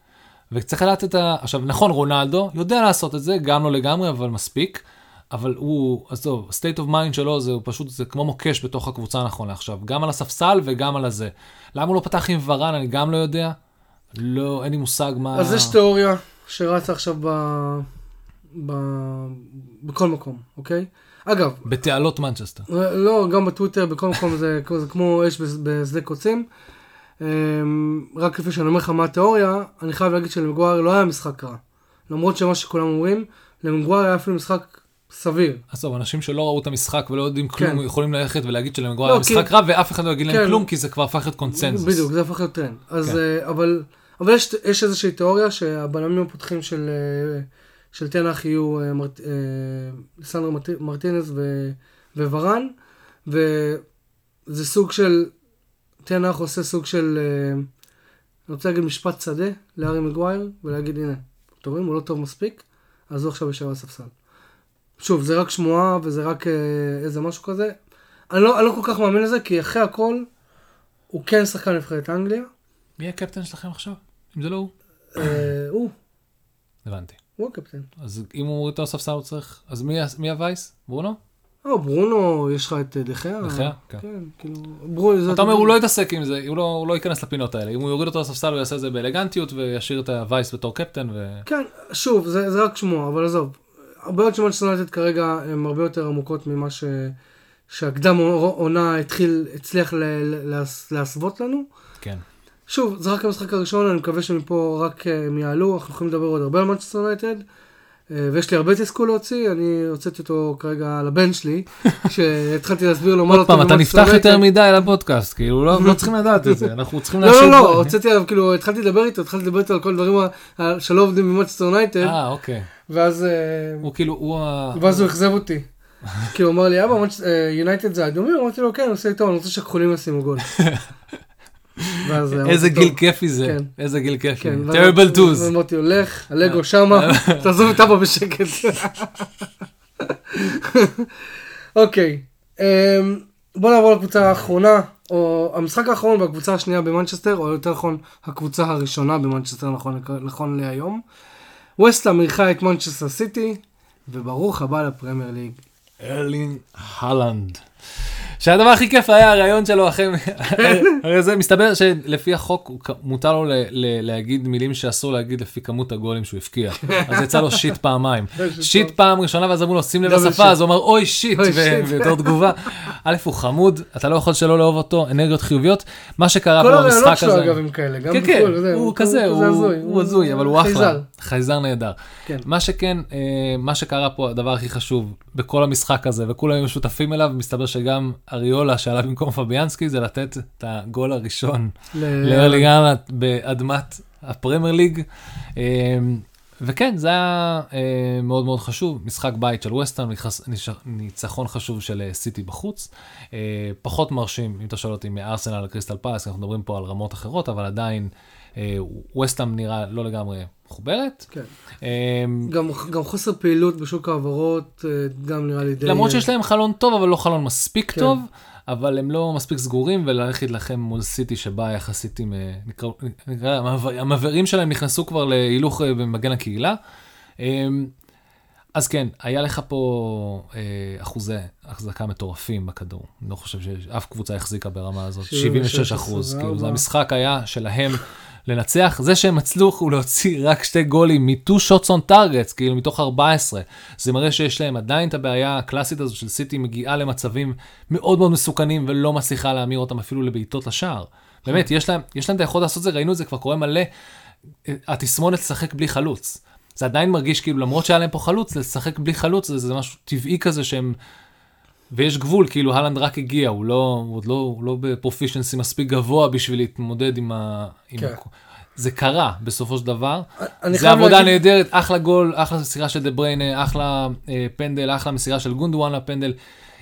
וצריך לדעת את ה... עכשיו, נכון, רונלדו יודע לעשות את זה, גם לא לגמרי, אבל מספיק. אבל הוא, עזוב, state of mind שלו זה הוא פשוט, זה כמו מוקש בתוך הקבוצה נכון לעכשיו. גם על הספסל וגם על הזה. למה הוא לא פתח עם ורן, אני גם לא יודע. לא, אין לי מושג מה... אז יש תיאוריה שרצה עכשיו ב... ב... בכל מקום, אוקיי? אגב... בתעלות מנצ'סטר. לא, גם בטוויטר, בכל מקום זה, זה כמו אש בשדה קוצים. אמ, רק לפני שאני אומר לך מה התיאוריה, אני חייב להגיד שלמגואר לא היה משחק רע. למרות שמה שכולם אומרים, למגואר היה אפילו משחק סביר. עזוב, אנשים שלא ראו את המשחק ולא יודעים כלום, כן. יכולים ללכת ולהגיד שלמגואר לא, היה משחק כי... רע, ואף אחד לא יגיד כן. להם כלום, כי זה כבר הפך להיות קונצנזוס. בדיוק, זה הפך להיות טרנד. אז, כן. uh, אבל, אבל יש, יש איזושהי תיאוריה שהבלמים הפותחים של, uh, של תנח יהיו uh, מרט, לסנדרו מרט, מרטינס ו, וורן, וזה סוג של, תנח עושה סוג של, uh, אני רוצה להגיד משפט שדה לארי מגווייר, ולהגיד הנה, אתם רואים, הוא לא טוב מספיק, אז הוא עכשיו יושב על הספסל. שוב, זה רק שמועה וזה רק אה, איזה משהו כזה. אני לא, אני לא כל כך מאמין לזה, כי אחרי הכל, הוא כן שחקן נבחרת אנגליה. מי הקפטן שלכם עכשיו? אם זה לא הוא? אה, הוא. הבנתי. הוא הקפטן. אז אם הוא מוריד אותו לספסל הוא צריך, אז מי, מי הווייס? ברונו? אה, ברונו, יש לך את דחיה. דחיה? כן. כן, כאילו, ברונו... אתה אומר, הוא לא יתעסק עם זה, הוא לא, הוא לא ייכנס לפינות האלה. אם הוא יוריד אותו לספסל, הוא יעשה את זה באלגנטיות וישאיר את הווייס בתור קפטן. ו... כן, שוב, זה, זה רק שמועה, אבל עזוב. הבעיות של מנצ'סטר יונייטד כרגע הן הרבה יותר עמוקות ממה ש... שהקדם עונה התחיל, הצליח להסוות לנו. כן. שוב, זה רק המשחק הראשון, אני מקווה שמפה רק הם יעלו, אנחנו יכולים לדבר עוד הרבה על מנצ'סטר יונייטד. אה, ויש לי הרבה תסכול להוציא, אני הוצאתי אותו כרגע לבן שלי, שהתחלתי להסביר לו מה לא טוב. עוד פעם, אתה נפתח יותר מדי לפודקאסט, כאילו לא, לא צריכים לדעת את זה, אנחנו צריכים להשאיר... לא, לא, לא, הוצאתי עליו, כאילו, התחלתי לדבר איתו, התחלתי לדבר איתו על כל דברים שלא עובדים במנצ'סטר יונייטד. אה, אוקיי. ואז... אה, הוא כאילו, הוא ה... ואז הוא אכזב אותי. כי הוא אמר לי, אבא, יונייטד זה אדומים? אמרתי לו, כן, הוא עושה איתו, אני רוצה שהכחולים ישימו גול. איזה גיל כיפי זה, כן. איזה גיל כיפי, טרבל טוז. אמרתי לו, לך, לך לשמה, תעזוב את אבא בשקט. אוקיי, אמ, בוא נעבור לקבוצה האחרונה, או המשחק האחרון בקבוצה השנייה במנצ'סטר, או יותר נכון, הקבוצה הראשונה במנצ'סטר נכון, נכון להיום. ווסטהאם אירחה את מנצ'סטר סיטי, וברוך הבא לפרמייר ליג. ארלין הלנד. שהדבר הכי כיף היה הריאיון שלו אחרי, הרי זה מסתבר שלפי החוק מותר לו להגיד מילים שאסור להגיד לפי כמות הגולים שהוא הבקיע. אז יצא לו shit פעמיים. shit פעם ראשונה ואז אמרו לו שים לב לשפה, אז הוא אמר אוי shit, ויותר תגובה. א' הוא חמוד, אתה לא יכול שלא לאהוב אותו, אנרגיות חיוביות. מה שקרה פה במשחק הזה. כל הרעיונות שלו אגב הם כאלה, גם כן, כן, הוא כזה, הוא הזוי, אבל הוא אחלה. חייזר נהדר. כן. מה שכן, אה, מה שקרה פה, הדבר הכי חשוב בכל המשחק הזה, וכולם היו שותפים אליו, מסתבר שגם אריולה שעלה במקום פביאנסקי, זה לתת את הגול הראשון לארליאנה באדמת הפרמייר ליג. אה, וכן, זה היה אה, מאוד מאוד חשוב, משחק בית של ווסטהאם, ניצחון חשוב של סיטי בחוץ. פחות מרשים, אם אתה שואל אותי, מארסנל לקריסטל פלס, אנחנו מדברים פה על רמות אחרות, אבל עדיין ווסטהאם נראה לא לגמרי מחוברת. כן. Um, גם, גם חוסר פעילות בשוק ההעברות, אה, גם נראה לי די... למרות שיש להם חלון טוב, אבל לא חלון מספיק כן. טוב, אבל הם לא מספיק סגורים, וללכת לכם מול סיטי שבה יחסית עם... אה, נקרא, נקרא, המעברים שלהם נכנסו כבר להילוך אה, במגן הקהילה. Um, אז כן, היה לך פה אה, אחוזי החזקה מטורפים בכדור. אני לא חושב שאף קבוצה החזיקה ברמה הזאת. 76 אחוז. כאילו, זה המשחק היה שלהם לנצח, זה שהם הצליחו להוציא רק שתי גולים מ-2 shots on targets, כאילו מתוך 14, זה מראה שיש להם עדיין את הבעיה הקלאסית הזו של סיטי מגיעה למצבים מאוד מאוד מסוכנים ולא מצליחה להמיר אותם אפילו לבעיטות לשער. באמת, יש להם, יש להם את היכולת לעשות את זה, ראינו את זה כבר קורה מלא, התסמונת לשחק בלי חלוץ. זה עדיין מרגיש כאילו למרות שהיה להם פה חלוץ, לשחק בלי חלוץ זה, זה משהו טבעי כזה שהם... ויש גבול, כאילו הלנד רק הגיע, הוא לא, הוא עוד לא, הוא לא בפרופישנסי מספיק גבוה בשביל להתמודד עם ה... עם כן. ה... זה קרה בסופו של דבר. זה עבודה להגיד- נהדרת, אחלה גול, אחלה מסירה של דה בריינה, אחלה אה, פנדל, אחלה מסירה של גונדואן לפנדל.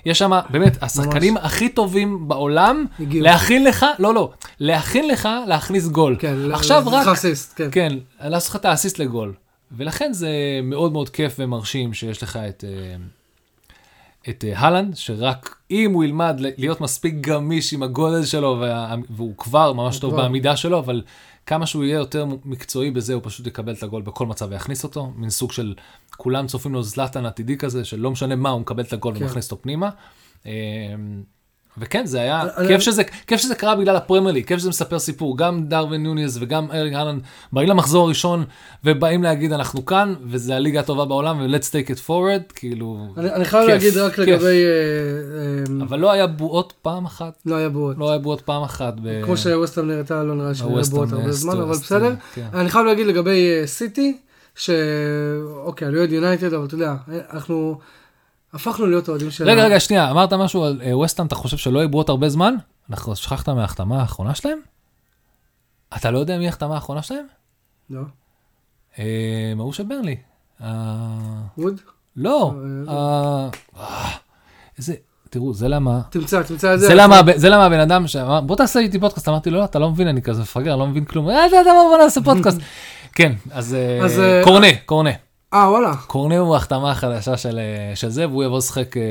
יש שם, באמת, השחקנים הכי טובים בעולם, הגיעו. להכין לך, לא, לא, להכין לך להכניס גול. כן, עכשיו ל- רק, אסיסט, כן. כן, לעשות לך את האסיסט לגול. ולכן זה מאוד מאוד כיף ומרשים שיש לך את, אה, את אה, הלנד, שרק אם הוא ילמד להיות מספיק גמיש עם הזה שלו, וה, והוא כבר ממש טוב כבר. בעמידה שלו, אבל כמה שהוא יהיה יותר מקצועי בזה, הוא פשוט יקבל את הגול בכל מצב ויכניס אותו. מין סוג של, כולם צופים לו זלאטן עתידי כזה, שלא משנה מה, הוא מקבל את הגול כן. ומכניס אותו פנימה. וכן, זה היה, כיף שזה, כיף שזה קרה בגלל הפרמייר ליג, כיף שזה מספר סיפור, גם דרווין נוניז וגם אריק הלנד באים למחזור הראשון ובאים להגיד אנחנו כאן, וזה הליגה הטובה בעולם ו-let's take it forward, כאילו, אני אני חייב כיף, להגיד רק כיף. לגבי... אה, אה, אבל לא היה בועות פעם אחת, לא היה בועות. לא היה בועות פעם אחת. ב- כמו שווסטהאם נראתה, לא נראה שהיה בועות הרבה אה, זמן, אבל בסדר. כן. אני חייב להגיד לגבי סיטי, ש... אוקיי, אני אוהד יונייטד, אבל אתה יודע, אנחנו הפכנו להיות אוהדים של... רגע, רגע, שנייה, אמרת משהו על אה, ווסטהאם, אתה חושב שלא יהיו בועות הרבה זמן? אנחנו שכחת מההחתמה האחרונה שלהם? אתה לא יודע מי ההחתמה האחרונה שלהם? לא. אה, ההוא של ברנלי. אה, ווד? לא, אה, אה, אה, איזה, תראו, זה למה, תמצא, תמצא את זה. זה למה, הבן אדם שאמר, בוא תעשה איתי פודקאסט, אמרתי לו, לא, אתה לא מבין, אני כזה מפגר, לא מבין כלום, אה, אתה יודע מה, בוא נעשה פודקאסט. כן, אז אה, אה, קורנה, קורנה. אה, וואלה. קורנה הוא ההחתמה החדשה של, אה, של זה, והוא יבוא לשחק אה,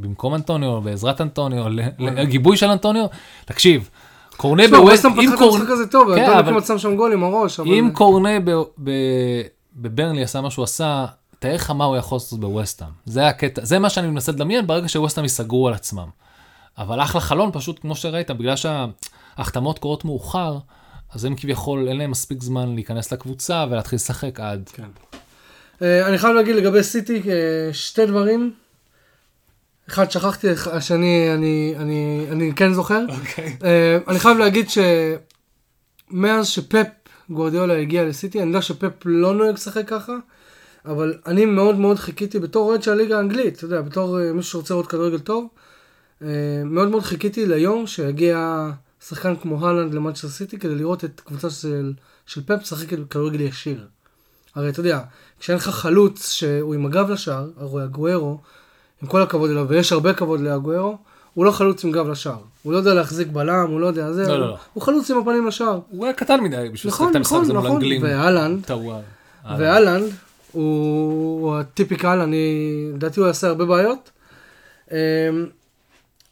במקום אנטוניו, בעזרת אנטוניו, לגיבוי של אנטוניו. תקשיב, קורנה בווסט, אם קורנה, הזה טוב, כן, אבל- שם שם גול עם הראש, אבל... אם קורנה ב- ב- בברנלי עשה מה שהוא עשה, תאר לך מה הוא יכול לעשות בווסטהאם. זה הקטע, זה מה שאני מנסה לדמיין ברגע שווסטהאם ייסגרו על עצמם. אבל אחלה חלון, פשוט כמו שראית, בגלל שההחתמות קורות מאוחר, אז הם כביכול, אין להם מספיק זמן להיכנס לקבוצה ולהתחיל לשחק עד. כן. אה, אני חייב להגיד לגבי סיטי אה, שתי דברים. אחד שכחתי, השני אני, אני, אני כן זוכר. אוקיי. אה, אני חייב להגיד שמאז שפפ גוורדיאולה הגיע לסיטי, אני יודע שפפ לא נוהג לשחק ככה, אבל אני מאוד מאוד חיכיתי בתור אוהד של הליגה האנגלית, אתה יודע, בתור מישהו שרוצה לראות כדורגל טוב, מאוד מאוד חיכיתי ליום שיגיע שחקן כמו הלנד למאצ'ר סיטי כדי לראות את קבוצה של, של פפ משחקת כדורגל ישיר. הרי אתה יודע, כשאין לך חלוץ שהוא עם הגב לשער, הרי הגוארו, עם כל הכבוד אליו, ויש הרבה כבוד לאגוארו, הוא לא חלוץ עם גב לשער. הוא לא יודע להחזיק בלם, הוא לא יודע זה, לא, הוא, לא, לא. הוא חלוץ עם הפנים לשער. הוא היה קטן מדי בשביל לשחק את המשחק נכון, הזה מול נכון. אנגלים. ואלנד, הוא הוא הטיפיקל, אני, לדעתי הוא יעשה הרבה בעיות. אמ,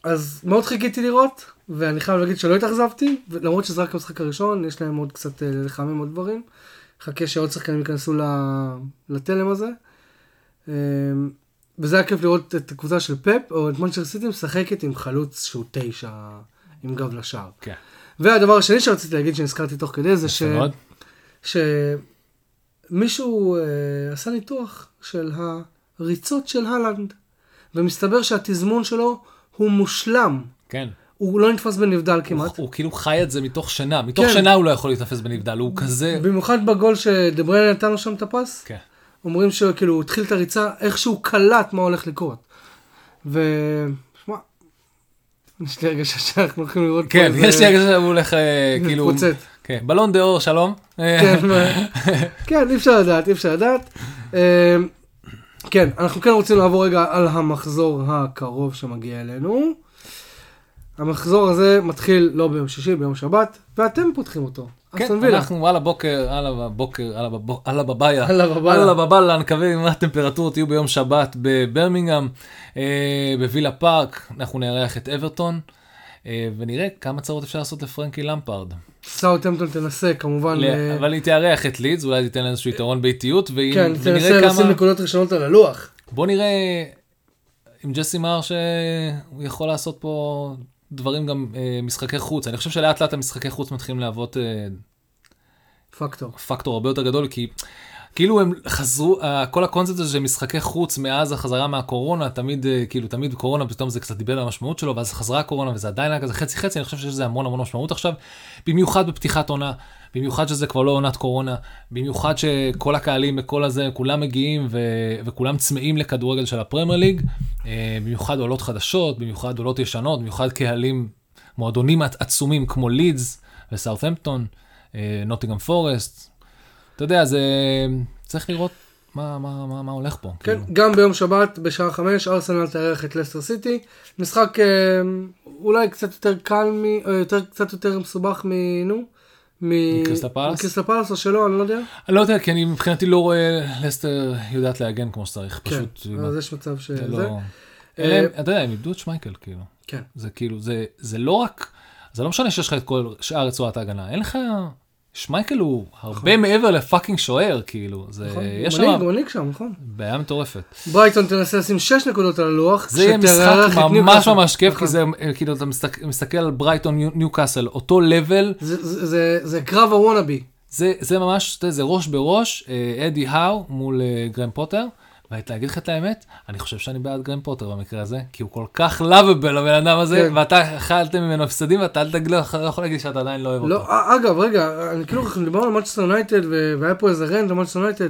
אז מאוד חיכיתי לראות, ואני חייב להגיד שלא התאכזבתי, למרות שזה רק המשחק הראשון, יש להם עוד קצת אה, לחמם עוד דברים. חכה שעוד שחקנים ייכנסו לתלם הזה. אמ, וזה היה כיף לראות את הקבוצה של פפ, או את מנצ'ר סיטי משחקת עם חלוץ שהוא תשע, עם גב לשער. כן. והדבר השני שרציתי להגיד, שנזכרתי תוך כדי, זה ש... שמישהו אה, עשה ניתוח של הריצות של הלנד, ומסתבר שהתזמון שלו הוא מושלם. כן. הוא לא נתפס בנבדל הוא, כמעט. הוא כאילו חי את זה מתוך שינה, מתוך כן. שינה הוא לא יכול להתאפס בנבדל, הוא כזה... במיוחד בגול שדבריין נתן לו שם את הפס, כן. אומרים שכאילו הוא התחיל את הריצה, איכשהו קלט מה הולך לקרות. ו... שמע, יש לי הרגשה שאנחנו הולכים לראות פה כן, יש לי הרגשה שהוא הולך אה, כאילו... מתפוצץ. כן, בלון דה אור, שלום. כן, כן, אי אפשר לדעת, אי אפשר לדעת. אה, כן, אנחנו כן רוצים לעבור רגע על המחזור הקרוב שמגיע אלינו. המחזור הזה מתחיל לא ביום שישי, ביום שבת, ואתם פותחים אותו. כן. אנחנו על הבוקר, על הבוקר, על הבב- על הבבאיה, על הבבאללה, נקווה מה הטמפרטורות יהיו ביום שבת בברמינגהם, אה, בווילה פארק, אנחנו נארח את אברטון, אה, ונראה כמה צרות אפשר לעשות לפרנקי למפארד. סאוטהמפטון תנסה כמובן, ל- אה, אבל היא תארח את לידס, אולי תיתן לה איזשהו יתרון באיטיות, ואם- כן, תנסה לשים. נקודות ראשונות על הלוח. בוא נראה עם ג'סי מאר שהוא יכול לעשות פה דברים גם אה, משחקי חוץ. אני חושב שלאט לאט המשחקי חוץ מתחילים להוות אה, פקטור. פקטור הרבה יותר גדול, כי כאילו הם חזרו, אה, כל הקונספט הזה של משחקי חוץ מאז החזרה מהקורונה, תמיד, אה, כאילו, תמיד קורונה, פתאום זה קצת דיבר על המשמעות שלו, ואז חזרה הקורונה, וזה עדיין היה כזה חצי חצי, אני חושב שיש לזה המון המון משמעות עכשיו, במיוחד בפתיחת עונה, במיוחד שזה כבר לא עונת קורונה, במיוחד שכל הקהלים וכל הזה, כולם מגיעים ו- וכולם צמאים לכדורגל של הפרמייר ליג, אה, במיוחד עולות חדשות, במיוחד עולות ישנות, במיוחד קהלים, מועדונים עצומים כמו לידס וסאות'המפטון, נוטיגרם פורסט, אתה יודע, זה... צריך לראות מה, מה, מה, מה הולך פה. כן, כאילו. גם ביום שבת בשעה חמש, ארסנל תארח את לסטר סיטי. משחק אה, אולי קצת יותר קל, מ, או יותר, קצת יותר מסובך מ... נו? מ- מקריסטל פלאס? מקריסטל פלאס או שלא, אני לא יודע. אני לא יודע, כי אני מבחינתי לא רואה לסטר יודעת להגן כמו שצריך. פשוט, כן, עם אז יש מצב שזה. זה לא... אה, אתה יודע, הם איבדו את שמייקל, כאילו. כן. זה כאילו, זה, זה לא רק, זה לא משנה שיש לך את כל שאר רצועת ההגנה, אין לך, שמייקל הוא הרבה מעבר ל fucking שוער, כאילו, זה, נכון, יש מנהיג, שם מנהיג שם, נכון. בעיה מטורפת. ברייטון תנסה לשים 6 נקודות על הלוח. זה יהיה משחק ממש. ממש כיף, נכון. כי זה, אה, כאילו, אתה מסתכל, על ברייטון ניו- ניוקאסל, אותו level, זה- זה- זה- זה קרב ה wannabe. זה, זה ממש, זה ראש בראש, אה, אדי האו מול אה, גראם פוטר, ולהגיד לך את האמת, אני חושב שאני בעד גראם פוטר במקרה הזה, כי הוא כל כך lovable הבן אדם הזה, כן. ואתה אכלתם ממנו הפסדים, ואתה אל תגיד, לא יכול להגיד שאתה עדיין לא אוהב לא, אותו. א- אגב, רגע, אני כאילו, אנחנו דיברנו על מנצ'סטר יונייטד, והיה פה איזה rant למנצ'סטר יונייטד.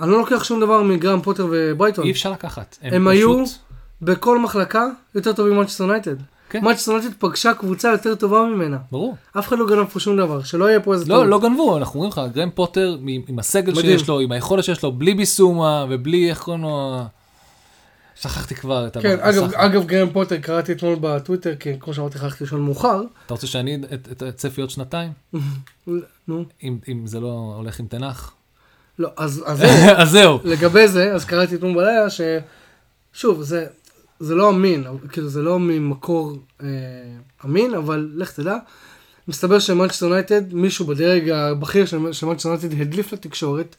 אני לא לוקח שום דבר מגראם פוטר וברייטון. אי אפשר לקחת. הם היו בכל מחלקה יותר טובים ממנצ'סטר יונייטד. כן. מנצ'סטר יונייטד פגשה קבוצה יותר טובה ממנה. ברור. אף אחד לא גנב פה שום דבר, שלא יהיה פה איזה לא, טעות. לא גנבו, אנחנו אומרים לך, גרם פוטר, עם, עם הסגל מדהים. שיש לו, עם היכולת שיש לו, בלי ביסומה, ובלי, איך קוראים לו... שכחתי כבר את כן, אגב. אגב, גרם פוטר, קראתי אתמול בטוויטר, כי כמו שאמרתי לך, הלכתי לישון מאוחר. אתה רוצה שאני, הצפי עוד שנתיים? נו, אם, אם זה לא הולך עם תנח? לא, אז אז. אז זהו. לגבי זה, אז קראתי אתמול בלילה ש... שוב, זה, זה לא אמין, כאילו זה לא ממקור אה, אמין, אבל לך תדע. מסתבר שמנצ'סטר יונייטד, מישהו בדרג הבכיר של מנצ'סטר יונייטד הדליף לתקשורת,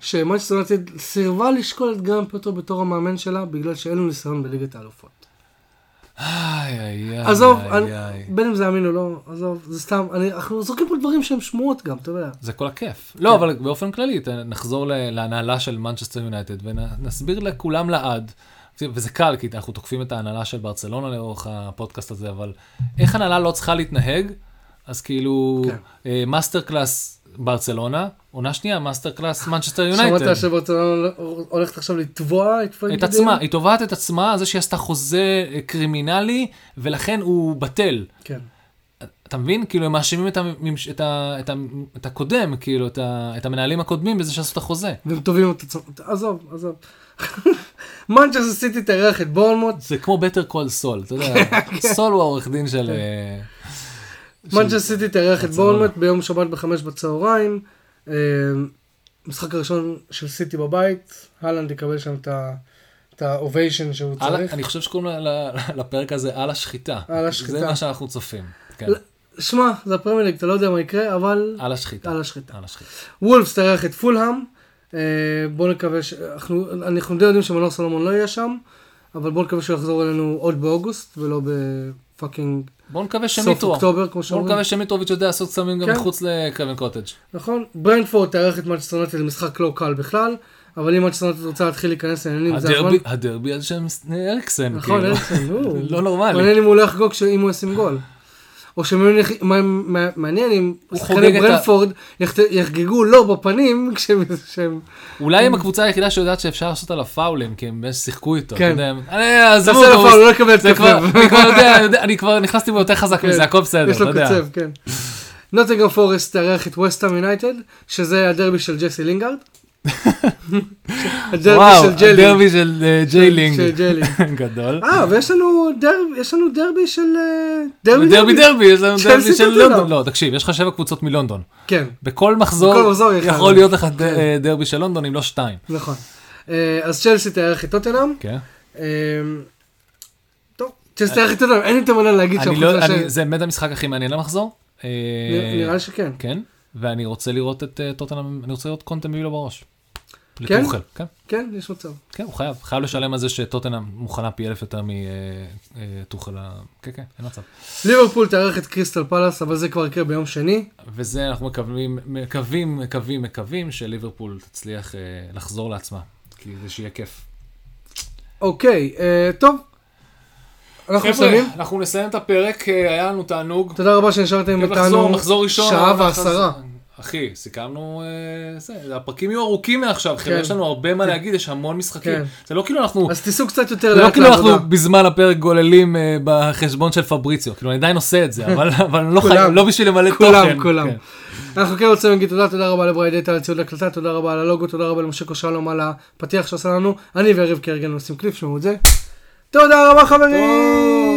שמנצ'סטר יונייטד סירבה לשקול את גראם פוטר בתור המאמן שלה, בגלל שאין לו ניסיון בליגת האלופות. איי, איי, איי, עזוב. בין אם זה אמין או לא, עזוב, זה סתם, אני- אנחנו זורקים פה דברים שהם שמועות גם, אתה יודע. זה כל הכיף. לא, אבל באופן כללי, נחזור להנהלה של מנצ'סטר יונייטד ונסביר לכולם לעד, וזה קל, כי אנחנו תוקפים את ההנהלה של ברצלונה לאורך הפודקאסט הזה, אבל איך הנהלה לא צריכה להתנהג? אז כאילו, כן. אה, master class ברצלונה, עונה שנייה, master class מנצ'סטר יונייטד. שמעת שברצלונה הולכת עכשיו לתבוע את את פרנק עצמה, היא תובעת את עצמה על זה שהיא עשתה חוזה אה, קרימינלי, ולכן הוא בטל. כן. אתה מבין? כאילו הם מאשימים את, הממש... את, ה... את, ה... את הקודם, כאילו, את, ה... את המנהלים הקודמים בזה שעשו את החוזה. והם תובעים את עצמם, עזוב, עזוב. מנצ'סטר סיטי תארח את בורנמוט, זה כמו Better Call Saul, אתה יודע, סול הוא העורך דין של... אה, מנצ'סטר סיטי תארח את. בורנמוט ביום שבת בחמש בצהריים. אה, משחק הראשון של סיטי בבית, הלנד יקבל שם את ה- את ה ovation שהוא על... צריך. אני חושב שקוראים לפרק הזה על השחיטה. על השחיטה. זה מה שאנחנו צופים. כן, שמע, זה הפרמייר ליג, אתה לא יודע מה יקרה, אבל. על השחיטה. על השחיטה. וולפס תארח את פולהאם. אה, בואו נקווה ש... אנחנו אנחנו די יודעים שמנור סולומון לא יהיה שם, אבל בואו נקווה שהוא יחזור אלינו עוד באוגוסט, ולא ב fucking בואו נקווה סוף שמיטרו. אוקטובר, כמו בואו שאומרים. נקווה שמיטרוביץ' יודע לעשות סמים גם כן. מחוץ לקרייבן קוטג'. נכון? ברנטפורד תארח את מנצ'סטר יונייטד למשחק לא קל בכלל, אבל אם מנצ'סטר יונייטד רוצה להתחיל להיכנס לעניינים, זה הזמן. הדרבי, על שם אריקסן, נכון, כאילו. אריקסן, לא נורמלי. מעניין אם הוא לא יחגוג אם הוא ישים גול. או שמעניין אם שחקני את ברנפורד יחגגו לו בפנים כשהם... אולי הם הקבוצה היחידה שיודעת שאפשר לעשות עליו פאולים, כי הם שיחקו איתו. כן. אתה יודע, הם- אה, עזבו תעשה לו אותו, פאול, לא יקבל כבר- לב. אני כבר נכנסתי בו יותר חזק כן. מזה, הכל בסדר, יש לו. קצב, כן. נוטינגרם פורסט תארח את וסטהאם יונייטד, שזה הדרבי של ג'סי לינגארד. הדרבי של ג'לי. הדרבי של אה, ג'יילינג. של ג'לי. גדול. אה, ויש לנו דרבי, יש לנו דרבי של... אה, דרבי דרבי דרבי, יש לנו דרבי של. לונדון. לא, תקשיב, יש לך שבע קבוצות מלונדון. כן, בכל מחזור. יכול להיות לך ד- אה, דרבי של לונדון, אם לא שתיים. נכון. אז צ'לסי תארח את טוטנאם. כן. אה, טוב, צ'לסי תארח את טוטנאם, אין יותר מה להגיד שם. לא, זה באמת המשחק הכי מעניין למחזור. אה, נראה לי שכן. כן, ואני רוצה לראות את טוטנאם, אני רוצה לראות קונטה מביא לו בראש. לטוחל, כן. כן, יש מצב. כן, הוא חייב, חייב לשלם על זה שטוטנאם מוכנה פי אלף יותר מטוחל, כן, כן, אין מצב. ליברפול תארח את קריסטל פלאס, אבל זה כבר יקרה ביום שני. וזה אנחנו מקווים, מקווים, מקווים, מקווים שליברפול תצליח אה, לחזור לעצמה, כי זה שיהיה כיף. אוקיי, אה, טוב. אנחנו מסיימים. אנחנו נסיים את הפרק, אה, היה לנו תענוג. תודה רבה שנשארתם איתנו מחזור ראשון. שעה ועשרה. אחי, סיכמנו, אה, זה, הפרקים יהיו ארוכים מעכשיו, חבר'ה, כן. יש לנו הרבה מה להגיד, יש המון משחקים. כן. זה לא כאילו אנחנו, אז תיסעו קצת יותר לא לאט כאילו אנחנו לעבודה. בזמן הפרק גוללים אה, בחשבון של פבריציו, כאילו אני עדיין עושה את זה, אבל אבל לא כולם. חייב, לא בשביל למלא כולם, תוכן. כולם. כן. אנחנו כן רוצים להגיד תודה, תודה רבה לברייט דאטה על ציוד הקלטה, תודה רבה על הלוגו, תודה רבה למשה שלום על הפתיח שעשה לנו. אני ויריב כהרגלנו עושים קליפ, שמעו את זה. תודה רבה חברים!